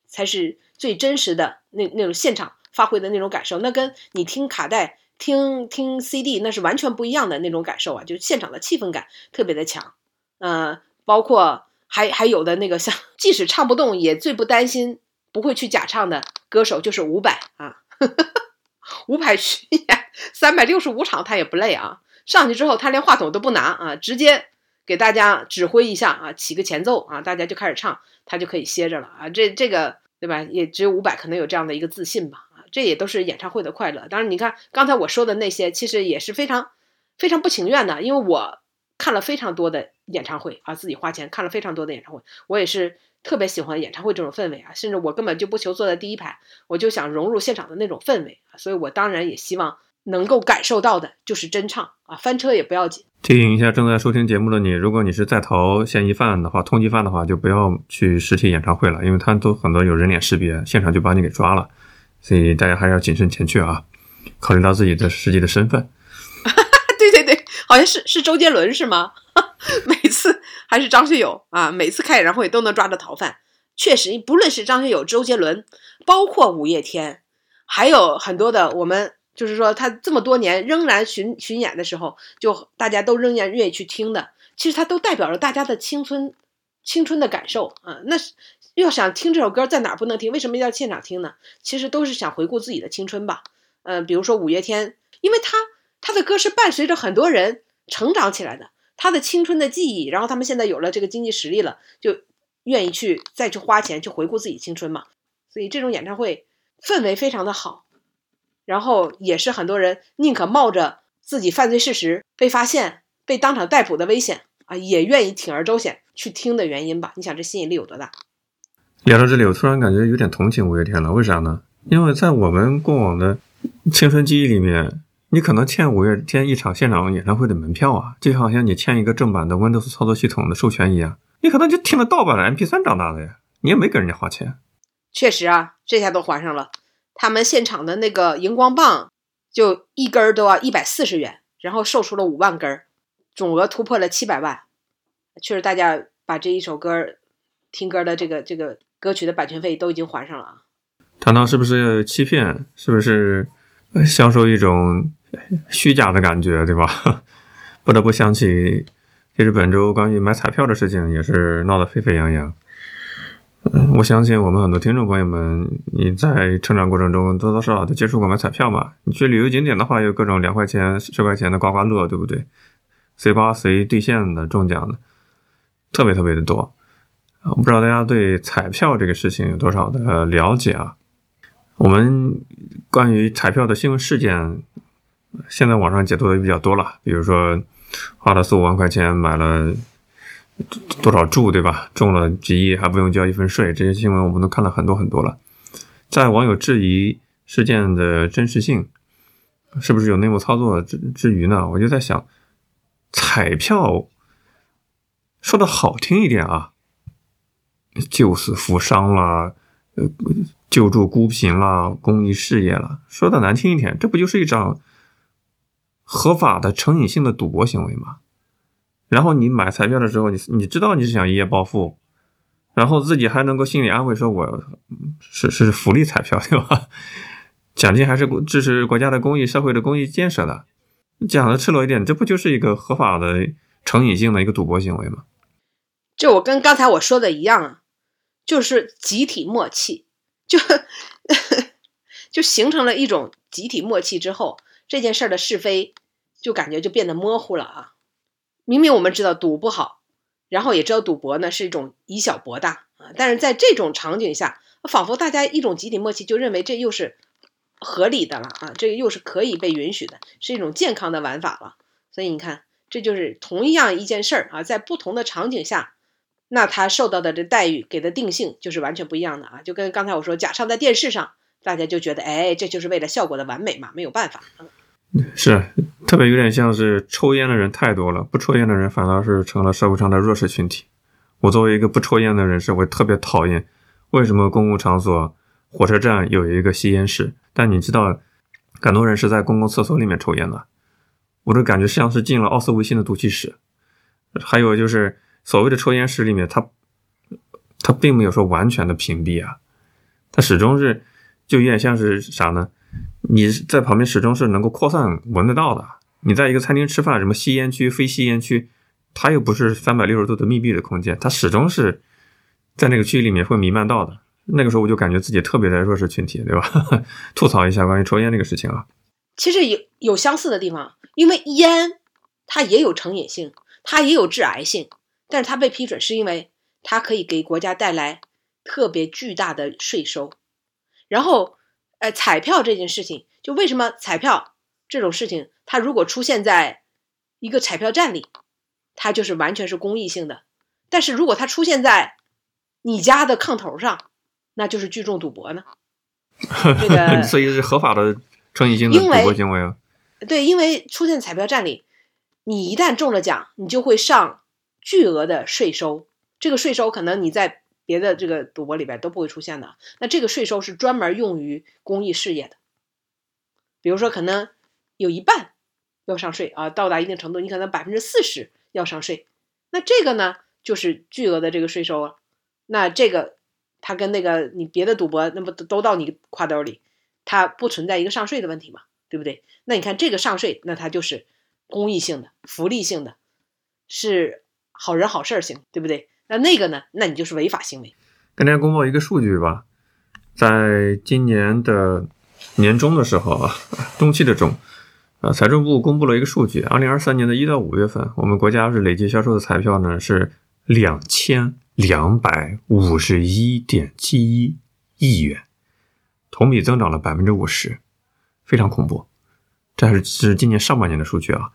Speaker 1: 才是最真实的那那种现场发挥的那种感受。那跟你听卡带、听听 CD 那是完全不一样的那种感受啊，就是现场的气氛感特别的强。嗯，包括。还还有的那个像，即使唱不动，也最不担心不会去假唱的歌手就是伍佰啊，伍佰巡演三百六十五场他也不累啊，上去之后他连话筒都不拿啊，直接给大家指挥一下啊，起个前奏啊，大家就开始唱，他就可以歇着了啊，这这个对吧？也只有伍佰可能有这样的一个自信吧啊，这也都是演唱会的快乐。当然，你看刚才我说的那些，其实也是非常非常不情愿的，因为我看了非常多的。演唱会啊，自己花钱看了非常多的演唱会，我也是特别喜欢演唱会这种氛围啊，甚至我根本就不求坐在第一排，我就想融入现场的那种氛围啊，所以我当然也希望能够感受到的就是真唱啊，翻车也不要紧。
Speaker 2: 提醒一下正在收听节目的你，如果你是在逃嫌疑犯的话，通缉犯的话，就不要去实体演唱会了，因为他都很多有人脸识别，现场就把你给抓了，所以大家还是要谨慎前去啊，考虑到自己的实际的身份。
Speaker 1: 好像是是周杰伦是吗？每次还是张学友啊，每次开演唱会都能抓着逃犯。确实，不论是张学友、周杰伦，包括五月天，还有很多的我们就是说他这么多年仍然巡巡演的时候，就大家都仍然愿意去听的。其实它都代表着大家的青春青春的感受啊。那要想听这首歌，在哪儿不能听？为什么要现场听呢？其实都是想回顾自己的青春吧。嗯，比如说五月天，因为他他的歌是伴随着很多人成长起来的，他的青春的记忆，然后他们现在有了这个经济实力了，就愿意去再去花钱去回顾自己青春嘛。所以这种演唱会氛围非常的好。然后也是很多人宁可冒着自己犯罪事实被发现、被当场逮捕的危险啊，也愿意铤而走险去听的原因吧？你想这吸引力有多大？
Speaker 2: 聊到这里，我突然感觉有点同情五月天了。为啥呢？因为在我们过往的青春记忆里面，你可能欠五月天一场现场演唱会的门票啊，就好像你欠一个正版的 Windows 操作系统的授权一样，你可能就听了盗版的 MP3 长大的呀，你也没给人家花钱。
Speaker 1: 确实啊，这下都还上了。他们现场的那个荧光棒，就一根儿都要一百四十元，然后售出了五万根儿，总额突破了七百万。确实，大家把这一首歌听歌的这个这个歌曲的版权费都已经还上了啊。
Speaker 2: 谈到是不是欺骗，是不是销售一种 虚假的感觉，对吧？不得不想起，其实本周关于买彩票的事情也是闹得沸沸扬扬。嗯，我相信我们很多听众朋友们，你在成长过程中多多少少都接触过买彩票嘛。你去旅游景点的话，有各种两块钱、十块钱的刮刮乐，对不对？随刮随兑现的中奖的，特别特别的多。我不知道大家对彩票这个事情有多少的了解啊？我们关于彩票的新闻事件，现在网上解读的比较多了，比如说花了四五万块钱买了。多少注对吧？中了几亿还不用交一分税，这些新闻我们都看了很多很多了。在网友质疑事件的真实性，是不是有内幕操作之之余呢？我就在想，彩票说的好听一点啊，救死扶伤啦，呃，救助孤贫啦，公益事业了；说的难听一点，这不就是一场合法的成瘾性的赌博行为嘛？然后你买彩票的时候，你你知道你是想一夜暴富，然后自己还能够心理安慰说我是是福利彩票对吧？奖金还是支持国家的公益社会的公益建设的，讲的赤裸一点，这不就是一个合法的成瘾性的一个赌博行为吗？
Speaker 1: 这我跟刚才我说的一样啊，就是集体默契，就 就形成了一种集体默契之后，这件事儿的是非就感觉就变得模糊了啊。明明我们知道赌不好，然后也知道赌博呢是一种以小博大啊，但是在这种场景下，仿佛大家一种集体默契，就认为这又是合理的了啊，这又是可以被允许的，是一种健康的玩法了。所以你看，这就是同样一件事儿啊，在不同的场景下，那他受到的这待遇给的定性就是完全不一样的啊。就跟刚才我说，假上在电视上，大家就觉得，哎，这就是为了效果的完美嘛，没有办法。
Speaker 2: 是，特别有点像是抽烟的人太多了，不抽烟的人反倒是成了社会上的弱势群体。我作为一个不抽烟的人士，我特别讨厌为什么公共场所、火车站有一个吸烟室，但你知道，很多人是在公共厕所里面抽烟的，我就感觉像是进了奥斯维辛的毒气室。还有就是所谓的抽烟室里面，它它并没有说完全的屏蔽啊，它始终是就有点像是啥呢？你在旁边始终是能够扩散闻得到的。你在一个餐厅吃饭，什么吸烟区、非吸烟区，它又不是三百六十度的密闭的空间，它始终是在那个区域里面会弥漫到的。那个时候我就感觉自己特别的弱势群体，对吧？吐槽一下关于抽烟这个事情啊。
Speaker 1: 其实有有相似的地方，因为烟它也有成瘾性，它也有致癌性，但是它被批准是因为它可以给国家带来特别巨大的税收，然后。呃，彩票这件事情，就为什么彩票这种事情，它如果出现在一个彩票站里，它就是完全是公益性的；但是如果它出现在你家的炕头上，那就是聚众赌博呢。这个
Speaker 2: 所以是合法的成瘾性的赌博行为啊。
Speaker 1: 对，因为出现彩票站里，你一旦中了奖，你就会上巨额的税收，这个税收可能你在。别的这个赌博里边都不会出现的，那这个税收是专门用于公益事业的。比如说，可能有一半要上税啊，到达一定程度，你可能百分之四十要上税，那这个呢就是巨额的这个税收啊。那这个它跟那个你别的赌博，那不都到你挎兜里，它不存在一个上税的问题嘛？对不对？那你看这个上税，那它就是公益性的、福利性的，是好人好事儿型，对不对？那那个呢？那你就是违法行为。
Speaker 2: 跟大家公布一个数据吧，在今年的年中的时候啊，中期的中，啊，财政部公布了一个数据，二零二三年的一到五月份，我们国家是累计销售的彩票呢是两千两百五十一点七一亿元，同比增长了百分之五十，非常恐怖。这还是是今年上半年的数据啊。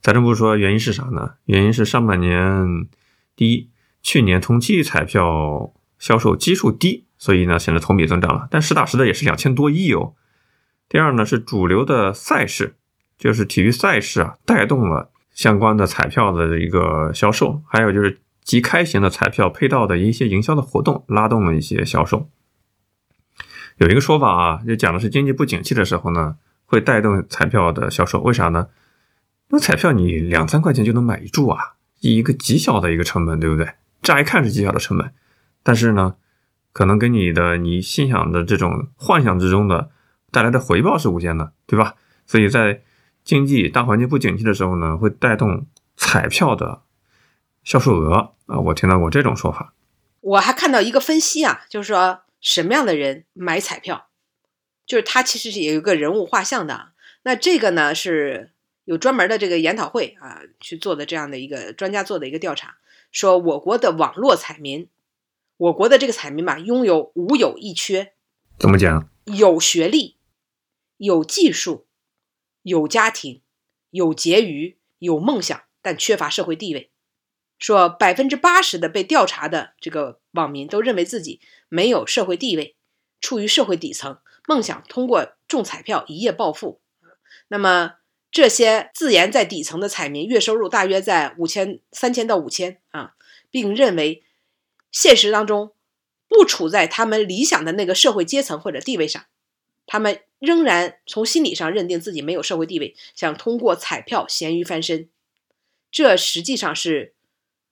Speaker 2: 财政部说原因是啥呢？原因是上半年第一，去年同期彩票销售基数低，所以呢显得同比增长了，但实打实的也是两千多亿哦。第二呢是主流的赛事，就是体育赛事啊，带动了相关的彩票的一个销售，还有就是即开型的彩票配套的一些营销的活动，拉动了一些销售。有一个说法啊，就讲的是经济不景气的时候呢，会带动彩票的销售，为啥呢？那彩票你两三块钱就能买一注啊，一个极小的一个成本，对不对？乍一看是极小的成本，但是呢，可能跟你的你心想的这种幻想之中的带来的回报是无限的，对吧？所以在经济大环境不景气的时候呢，会带动彩票的销售额啊。我听到过这种说法。
Speaker 1: 我还看到一个分析啊，就是说什么样的人买彩票，就是他其实是有一个人物画像的。那这个呢是。有专门的这个研讨会啊，去做的这样的一个专家做的一个调查，说我国的网络彩民，我国的这个彩民吧，拥有五有一缺，
Speaker 2: 怎么讲？
Speaker 1: 有学历，有技术，有家庭，有结余，有梦想，但缺乏社会地位。说百分之八十的被调查的这个网民都认为自己没有社会地位，处于社会底层，梦想通过中彩票一夜暴富。那么。这些自言在底层的彩民，月收入大约在五千三千到五千啊，并认为现实当中不处在他们理想的那个社会阶层或者地位上，他们仍然从心理上认定自己没有社会地位，想通过彩票咸鱼翻身。这实际上是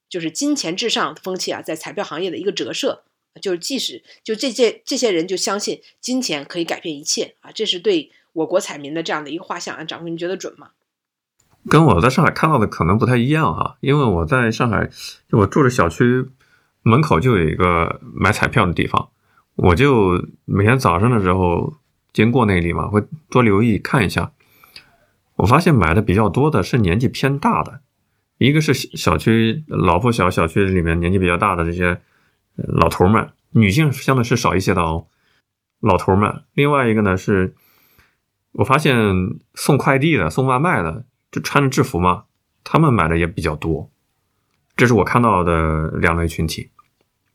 Speaker 1: 就是金钱至上风气啊，在彩票行业的一个折射，就是即使就这些这些人就相信金钱可以改变一切啊，这是对。我国彩民的这样的一个画像啊，掌柜，你觉得准吗？
Speaker 2: 跟我在上海看到的可能不太一样哈，因为我在上海，我住的小区门口就有一个买彩票的地方，我就每天早上的时候经过那里嘛，会多留意看一下。我发现买的比较多的是年纪偏大的，一个是小区老破小小区里面年纪比较大的这些老头们，女性相对是少一些的哦，老头们。另外一个呢是。我发现送快递的、送外卖的，就穿着制服嘛，他们买的也比较多。这是我看到的两类群体。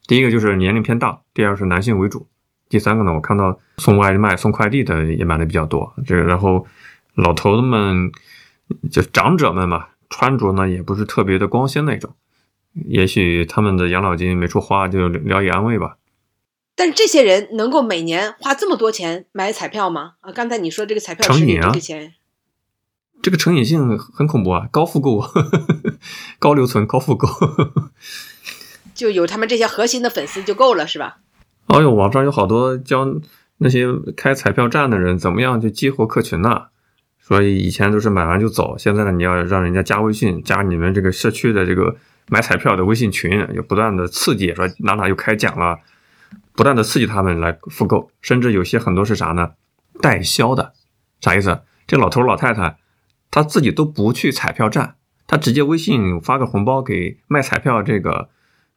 Speaker 2: 第一个就是年龄偏大，第二是男性为主。第三个呢，我看到送外卖、送快递的也买的比较多。这个，然后老头子们，就长者们嘛，穿着呢也不是特别的光鲜那种。也许他们的养老金没处花，就聊以安慰吧。
Speaker 1: 但是这些人能够每年花这么多钱买彩票吗？啊，刚才你说这个彩票
Speaker 2: 成瘾啊，
Speaker 1: 这个钱，
Speaker 2: 这个成瘾性很恐怖啊，高复购、高留存、高复购，
Speaker 1: 就有他们这些核心的粉丝就够了，是吧？
Speaker 2: 哦呦，网上有好多教那些开彩票站的人怎么样去激活客群呢？所以以前都是买完就走，现在呢，你要让人家加微信，加你们这个社区的这个买彩票的微信群，有不断的刺激，说哪哪又开奖了。不断的刺激他们来复购，甚至有些很多是啥呢？代销的，啥意思？这老头老太太他自己都不去彩票站，他直接微信发个红包给卖彩票这个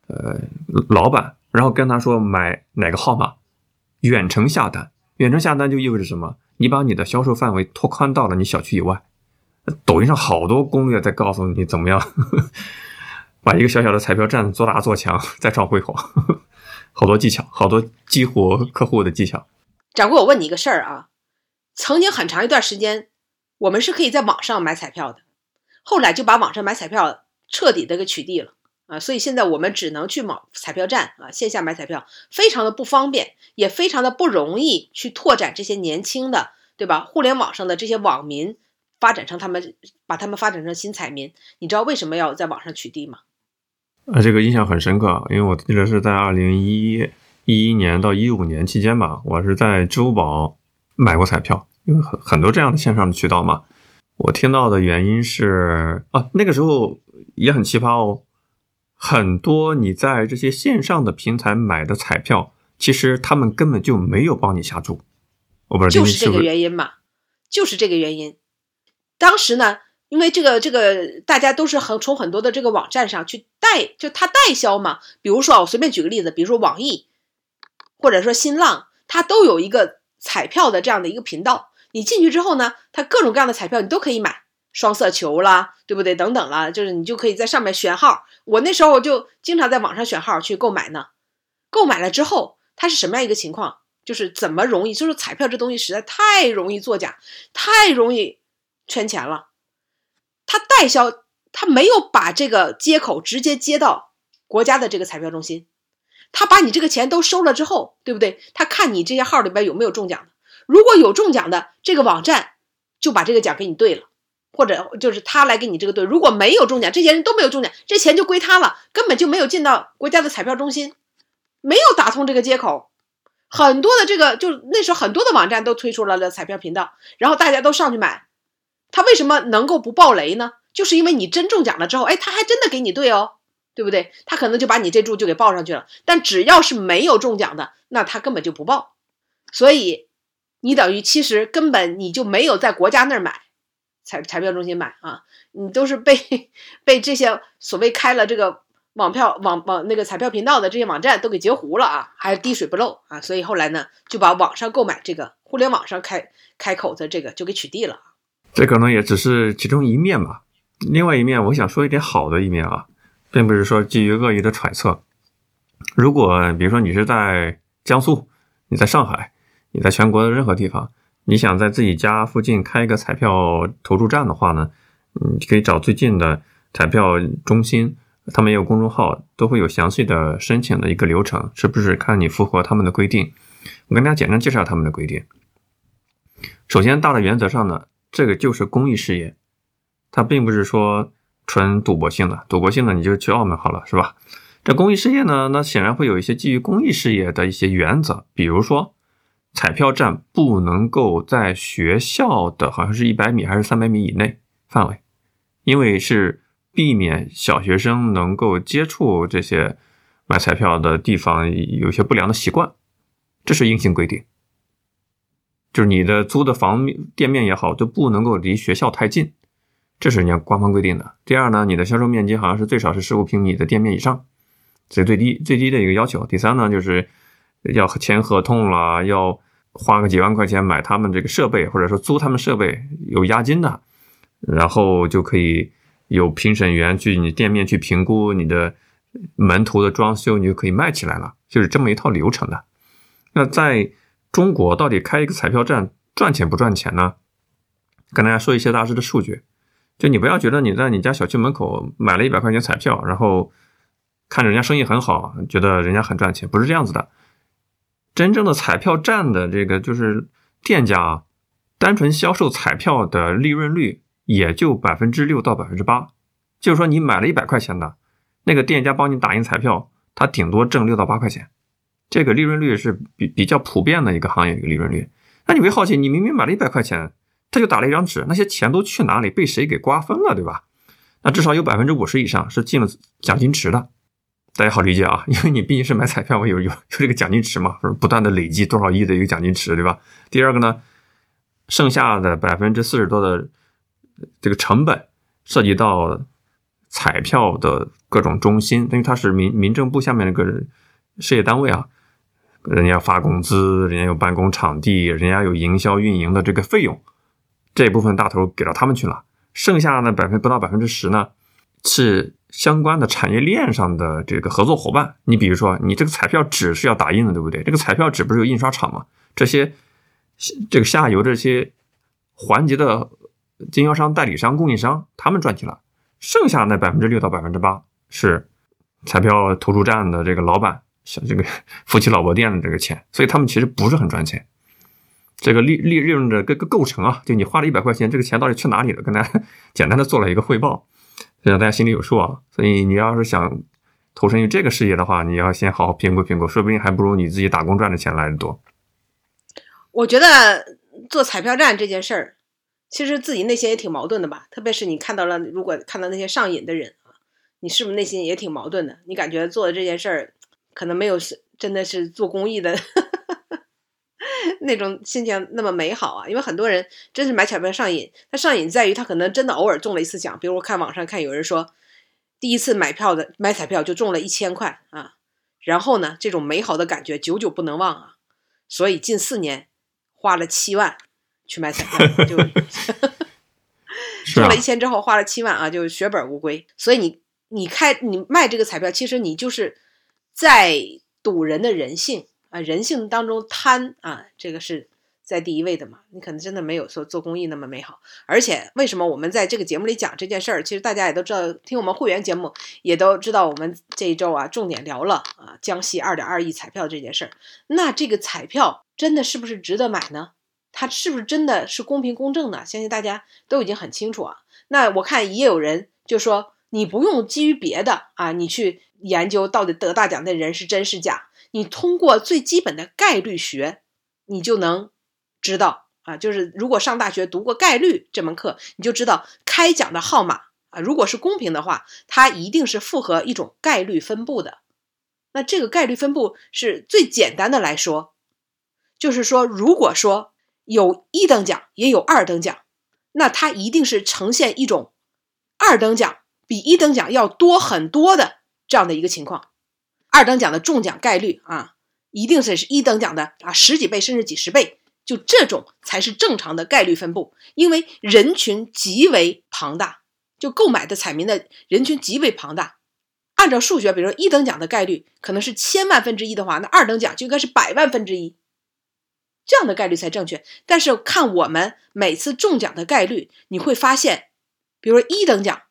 Speaker 2: 呃老板，然后跟他说买哪个号码，远程下单。远程下单就意味着什么？你把你的销售范围拓宽到了你小区以外。抖音上好多攻略在告诉你怎么样 把一个小小的彩票站做大做强，再创辉煌。好多技巧，好多激活客户的技巧。
Speaker 1: 掌柜，我问你一个事儿啊，曾经很长一段时间，我们是可以在网上买彩票的，后来就把网上买彩票彻底的给取缔了啊，所以现在我们只能去买彩票站啊，线下买彩票非常的不方便，也非常的不容易去拓展这些年轻的，对吧？互联网上的这些网民发展成他们，把他们发展成新彩民，你知道为什么要在网上取缔吗？
Speaker 2: 呃，这个印象很深刻，因为我记得是在二零一一一年到一五年期间吧，我是在支付宝买过彩票，因为很很多这样的线上的渠道嘛。我听到的原因是啊，那个时候也很奇葩哦，很多你在这些线上的平台买的彩票，其实他们根本就没有帮你下注。我不知道
Speaker 1: 就是这个原因嘛，就是这个原因。当时呢，因为这个这个大家都是很从很多的这个网站上去代，就他代销嘛。比如说啊，我随便举个例子，比如说网易，或者说新浪，它都有一个彩票的这样的一个频道。你进去之后呢，它各种各样的彩票你都可以买，双色球啦，对不对？等等啦，就是你就可以在上面选号。我那时候就经常在网上选号去购买呢。购买了之后，它是什么样一个情况？就是怎么容易？就是彩票这东西实在太容易作假，太容易圈钱了。他代销，他没有把这个接口直接接到国家的这个彩票中心，他把你这个钱都收了之后，对不对？他看你这些号里边有没有中奖的，如果有中奖的，这个网站就把这个奖给你兑了，或者就是他来给你这个兑。如果没有中奖，这些人都没有中奖，这钱就归他了，根本就没有进到国家的彩票中心，没有打通这个接口。很多的这个，就那时候很多的网站都推出了的彩票频道，然后大家都上去买。他为什么能够不爆雷呢？就是因为你真中奖了之后，哎，他还真的给你兑哦，对不对？他可能就把你这注就给报上去了。但只要是没有中奖的，那他根本就不报。所以你等于其实根本你就没有在国家那儿买彩彩票中心买啊，你都是被被这些所谓开了这个。网票网网那个彩票频道的这些网站都给截胡了啊，还滴水不漏啊，所以后来呢就把网上购买这个互联网上开开口的这个就给取缔了。
Speaker 2: 这可能也只是其中一面吧，另外一面我想说一点好的一面啊，并不是说基于恶意的揣测。如果比如说你是在江苏，你在上海，你在全国的任何地方，你想在自己家附近开一个彩票投注站的话呢，你可以找最近的彩票中心。他们也有公众号，都会有详细的申请的一个流程，是不是看你符合他们的规定？我跟大家简单介绍他们的规定。首先，大的原则上呢，这个就是公益事业，它并不是说纯赌博性的。赌博性的你就去澳门好了，是吧？这公益事业呢，那显然会有一些基于公益事业的一些原则，比如说，彩票站不能够在学校的好像是一百米还是三百米以内范围，因为是。避免小学生能够接触这些买彩票的地方，有些不良的习惯，这是硬性规定。就是你的租的房店面也好，都不能够离学校太近，这是人家官方规定的。第二呢，你的销售面积好像是最少是十五平米的店面以上，这是最低最低的一个要求。第三呢，就是要签合同了，要花个几万块钱买他们这个设备，或者说租他们设备有押金的，然后就可以。有评审员去你店面去评估你的门头的装修，你就可以卖起来了，就是这么一套流程的。那在中国到底开一个彩票站赚钱不赚钱呢？跟大家说一些大致的数据，就你不要觉得你在你家小区门口买了一百块钱彩票，然后看着人家生意很好，觉得人家很赚钱，不是这样子的。真正的彩票站的这个就是店家啊单纯销售彩票的利润率。也就百分之六到百分之八，就是说你买了一百块钱的，那个店家帮你打印彩票，他顶多挣六到八块钱，这个利润率是比比较普遍的一个行业一个利润率。那你会好奇，你明明买了一百块钱，他就打了一张纸，那些钱都去哪里，被谁给瓜分了，对吧？那至少有百分之五十以上是进了奖金池的，大家好理解啊，因为你毕竟是买彩票，我有有有这个奖金池嘛，不断的累积多少亿的一个奖金池，对吧？第二个呢，剩下的百分之四十多的。这个成本涉及到彩票的各种中心，因为它是民民政部下面的个事业单位啊，人家发工资，人家有办公场地，人家有营销运营的这个费用，这部分大头给到他们去了。剩下呢百分不到百分之十呢，是相关的产业链上的这个合作伙伴。你比如说，你这个彩票纸是要打印的，对不对？这个彩票纸不是有印刷厂吗？这些这个下游这些环节的。经销商、代理商、供应商，他们赚钱了，剩下那百分之六到百分之八是彩票投注站的这个老板，像这个夫妻老婆店的这个钱，所以他们其实不是很赚钱。这个利利利润的个个构成啊，就你花了一百块钱，这个钱到底去哪里了？跟大家 简单的做了一个汇报，让大家心里有数啊。所以你要是想投身于这个事业的话，你要先好好评估评估，说不定还不如你自己打工赚的钱来的多。
Speaker 1: 我觉得。做彩票站这件事儿，其实自己内心也挺矛盾的吧。特别是你看到了，如果看到那些上瘾的人啊，你是不是内心也挺矛盾的？你感觉做的这件事儿，可能没有是真的是做公益的 那种心情那么美好啊。因为很多人真是买彩票上瘾，他上瘾在于他可能真的偶尔中了一次奖，比如我看网上看有人说，第一次买票的买彩票就中了一千块啊，然后呢，这种美好的感觉久久不能忘啊，所以近四年。花了七万去买彩票，就 中了一千之后花了七万啊，就血本无归。所以你你开你卖这个彩票，其实你就是在赌人的人性啊，人性当中贪啊，这个是在第一位的嘛。你可能真的没有说做公益那么美好。而且为什么我们在这个节目里讲这件事儿？其实大家也都知道，听我们会员节目也都知道，我们这一周啊重点聊了啊江西二点二亿彩票这件事儿。那这个彩票。真的是不是值得买呢？它是不是真的是公平公正的？相信大家都已经很清楚啊。那我看也有人就说，你不用基于别的啊，你去研究到底得大奖的人是真是假，你通过最基本的概率学，你就能知道啊。就是如果上大学读过概率这门课，你就知道开奖的号码啊，如果是公平的话，它一定是符合一种概率分布的。那这个概率分布是最简单的来说。就是说，如果说有一等奖也有二等奖，那它一定是呈现一种二等奖比一等奖要多很多的这样的一个情况。二等奖的中奖概率啊，一定是是一等奖的啊十几倍甚至几十倍，就这种才是正常的概率分布。因为人群极为庞大，就购买的彩民的人群极为庞大。按照数学，比如说一等奖的概率可能是千万分之一的话，那二等奖就应该是百万分之一。这样的概率才正确，但是看我们每次中奖的概率，你会发现，比如说一等奖，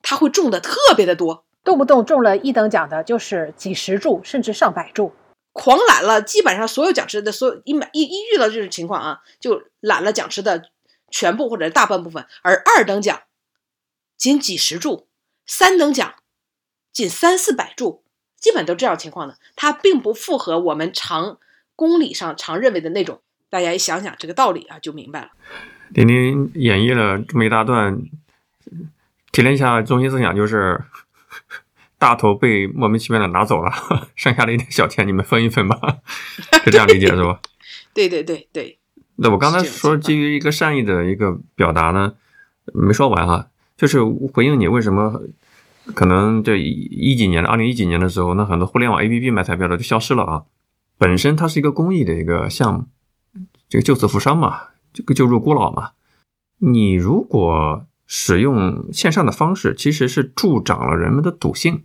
Speaker 1: 它会中的特别的多，
Speaker 3: 动不动中了一等奖的就是几十注甚至上百注，
Speaker 1: 狂揽了基本上所有奖池的所有一买一一遇到这种情况啊，就揽了奖池的全部或者大半部分，而二等奖仅几十注，三等奖仅三四百注，基本都这样情况的，它并不符合我们常。公理上常认为的那种，大家一想想这个道理啊，就明白了。
Speaker 2: 丁丁演绎了这么一大段，提炼一下中心思想，就是大头被莫名其妙的拿走了，剩下的一点小钱你们分一分吧，是这样理解是吧？
Speaker 1: 对对对对。
Speaker 2: 那我刚才说基于一个善意的一个表达呢，没说完哈，就是回应你为什么可能这一几年的二零一几年的时候，那很多互联网 APP 买彩票的就消失了啊。本身它是一个公益的一个项目，这个救死扶伤嘛，这个救助孤老嘛。你如果使用线上的方式，其实是助长了人们的赌性，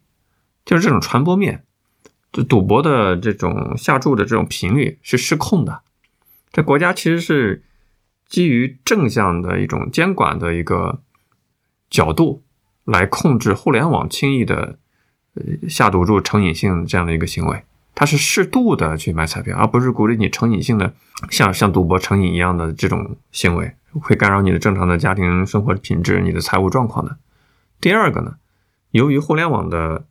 Speaker 2: 就是这种传播面，就赌博的这种下注的这种频率是失控的。这国家其实是基于正向的一种监管的一个角度来控制互联网轻易的呃下赌注成瘾性这样的一个行为。它是适度的去买彩票，而不是鼓励你成瘾性的，像像赌博成瘾一样的这种行为，会干扰你的正常的家庭生活品质、你的财务状况的。第二个呢，由于互联网的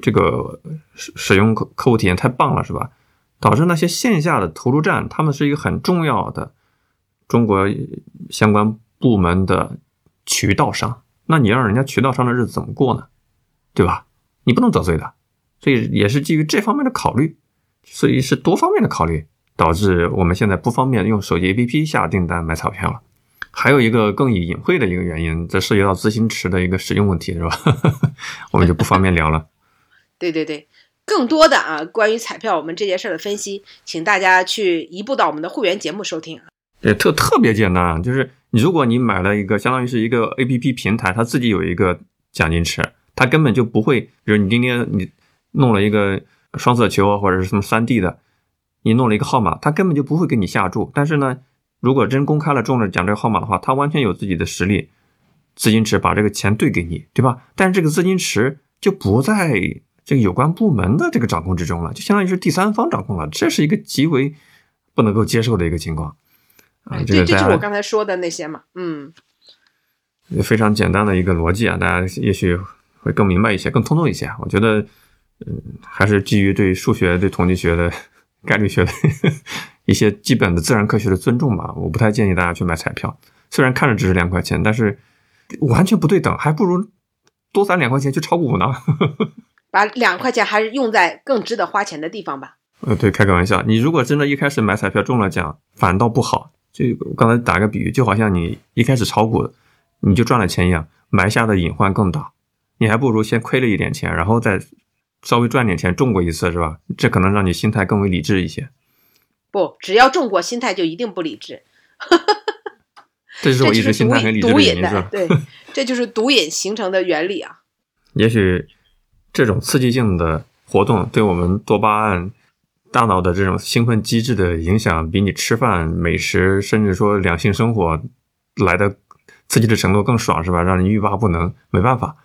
Speaker 2: 这个使使用客客户体验太棒了，是吧？导致那些线下的投注站，他们是一个很重要的中国相关部门的渠道商。那你让人家渠道商的日子怎么过呢？对吧？你不能得罪的。所以也是基于这方面的考虑，所以是多方面的考虑，导致我们现在不方便用手机 APP 下订单买彩票了。还有一个更隐晦的一个原因，这涉及到资金池的一个使用问题，是吧？我们就不方便聊了。
Speaker 1: 对对对，更多的啊，关于彩票我们这件事的分析，请大家去移步到我们的会员节目收听。
Speaker 2: 对，特特别简单，就是如果你买了一个相当于是一个 APP 平台，它自己有一个奖金池，它根本就不会，比如你今天你。弄了一个双色球啊或者是什么三 D 的，你弄了一个号码，它根本就不会给你下注。但是呢，如果真公开了中了奖这个号码的话，它完全有自己的实力，资金池把这个钱兑给你，对吧？但是这个资金池就不在这个有关部门的这个掌控之中了，就相当于是第三方掌控了，这是一个极为不能够接受的一个情况啊！这
Speaker 1: 这就是我刚才说的那些嘛，嗯，
Speaker 2: 非常简单的一个逻辑啊，大家也许会更明白一些，更通透一些。我觉得。嗯，还是基于对数学、对统计学的概率学的一些基本的自然科学的尊重吧。我不太建议大家去买彩票，虽然看着只是两块钱，但是完全不对等，还不如多攒两块钱去炒股呢。
Speaker 1: 把两块钱还是用在更值得花钱的地方吧。
Speaker 2: 呃，对，开个玩笑。你如果真的一开始买彩票中了奖，反倒不好。就刚才打个比喻，就好像你一开始炒股，你就赚了钱一样，埋下的隐患更大。你还不如先亏了一点钱，然后再稍微赚点钱，中过一次是吧？这可能让你心态更为理智一些。
Speaker 1: 不，只要中过，心态就一定不理智。
Speaker 2: 这就是我一直心态很理智的原因，是吧？
Speaker 1: 对，这就是毒瘾形成的原理啊。
Speaker 2: 也许这种刺激性的活动对我们多巴胺。大脑的这种兴奋机制的影响，比你吃饭、美食，甚至说两性生活来的刺激的程度更爽，是吧？让人欲罢不能。没办法，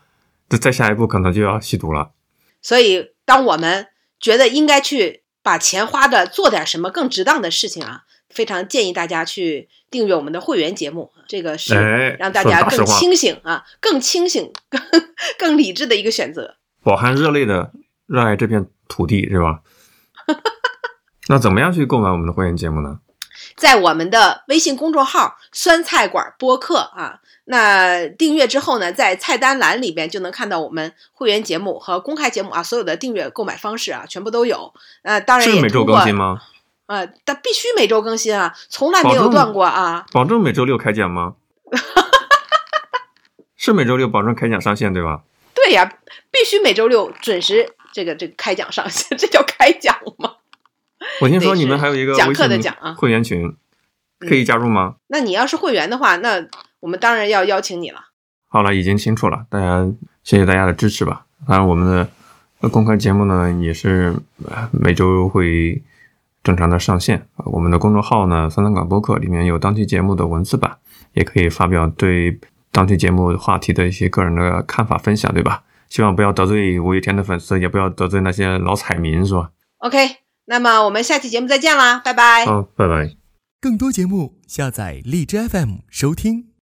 Speaker 2: 这再下一步可能就要吸毒了。
Speaker 1: 所以，当我们觉得应该去把钱花的做点什么更值当的事情啊，非常建议大家去订阅我们的会员节目。这个是让大家更清醒啊，更清醒、更 更理智的一个选择。
Speaker 2: 饱含热泪的热爱这片土地，是吧？那怎么样去购买我们的会员节目呢？
Speaker 1: 在我们的微信公众号“酸菜馆播客”啊，那订阅之后呢，在菜单栏里边就能看到我们会员节目和公开节目啊，所有的订阅购买方式啊，全部都有。呃，当然
Speaker 2: 是每周更新吗？
Speaker 1: 呃，但必须每周更新啊，从来没有断过啊。
Speaker 2: 保证每周六开奖吗？是每周六保证开奖上线对吧？
Speaker 1: 对呀，必须每周六准时这个这个开讲上线，这叫开讲吗？
Speaker 2: 我听说你们还有一个
Speaker 1: 讲课的讲啊
Speaker 2: 会员群，可以加入吗？
Speaker 1: 那你要是会员的话，那我们当然要邀请你了。
Speaker 2: 好了，已经清楚了，大家谢谢大家的支持吧。当然，我们的公开节目呢也是每周会正常的上线。我们的公众号呢“三三港播客”里面有当期节目的文字版，也可以发表对当期节目话题的一些个人的看法分享，对吧？希望不要得罪五月天的粉丝，也不要得罪那些老彩民，是吧
Speaker 1: ？OK。那么我们下期节目再见啦，拜拜。
Speaker 2: 好，拜拜。
Speaker 4: 更多节目下载荔枝 FM 收听。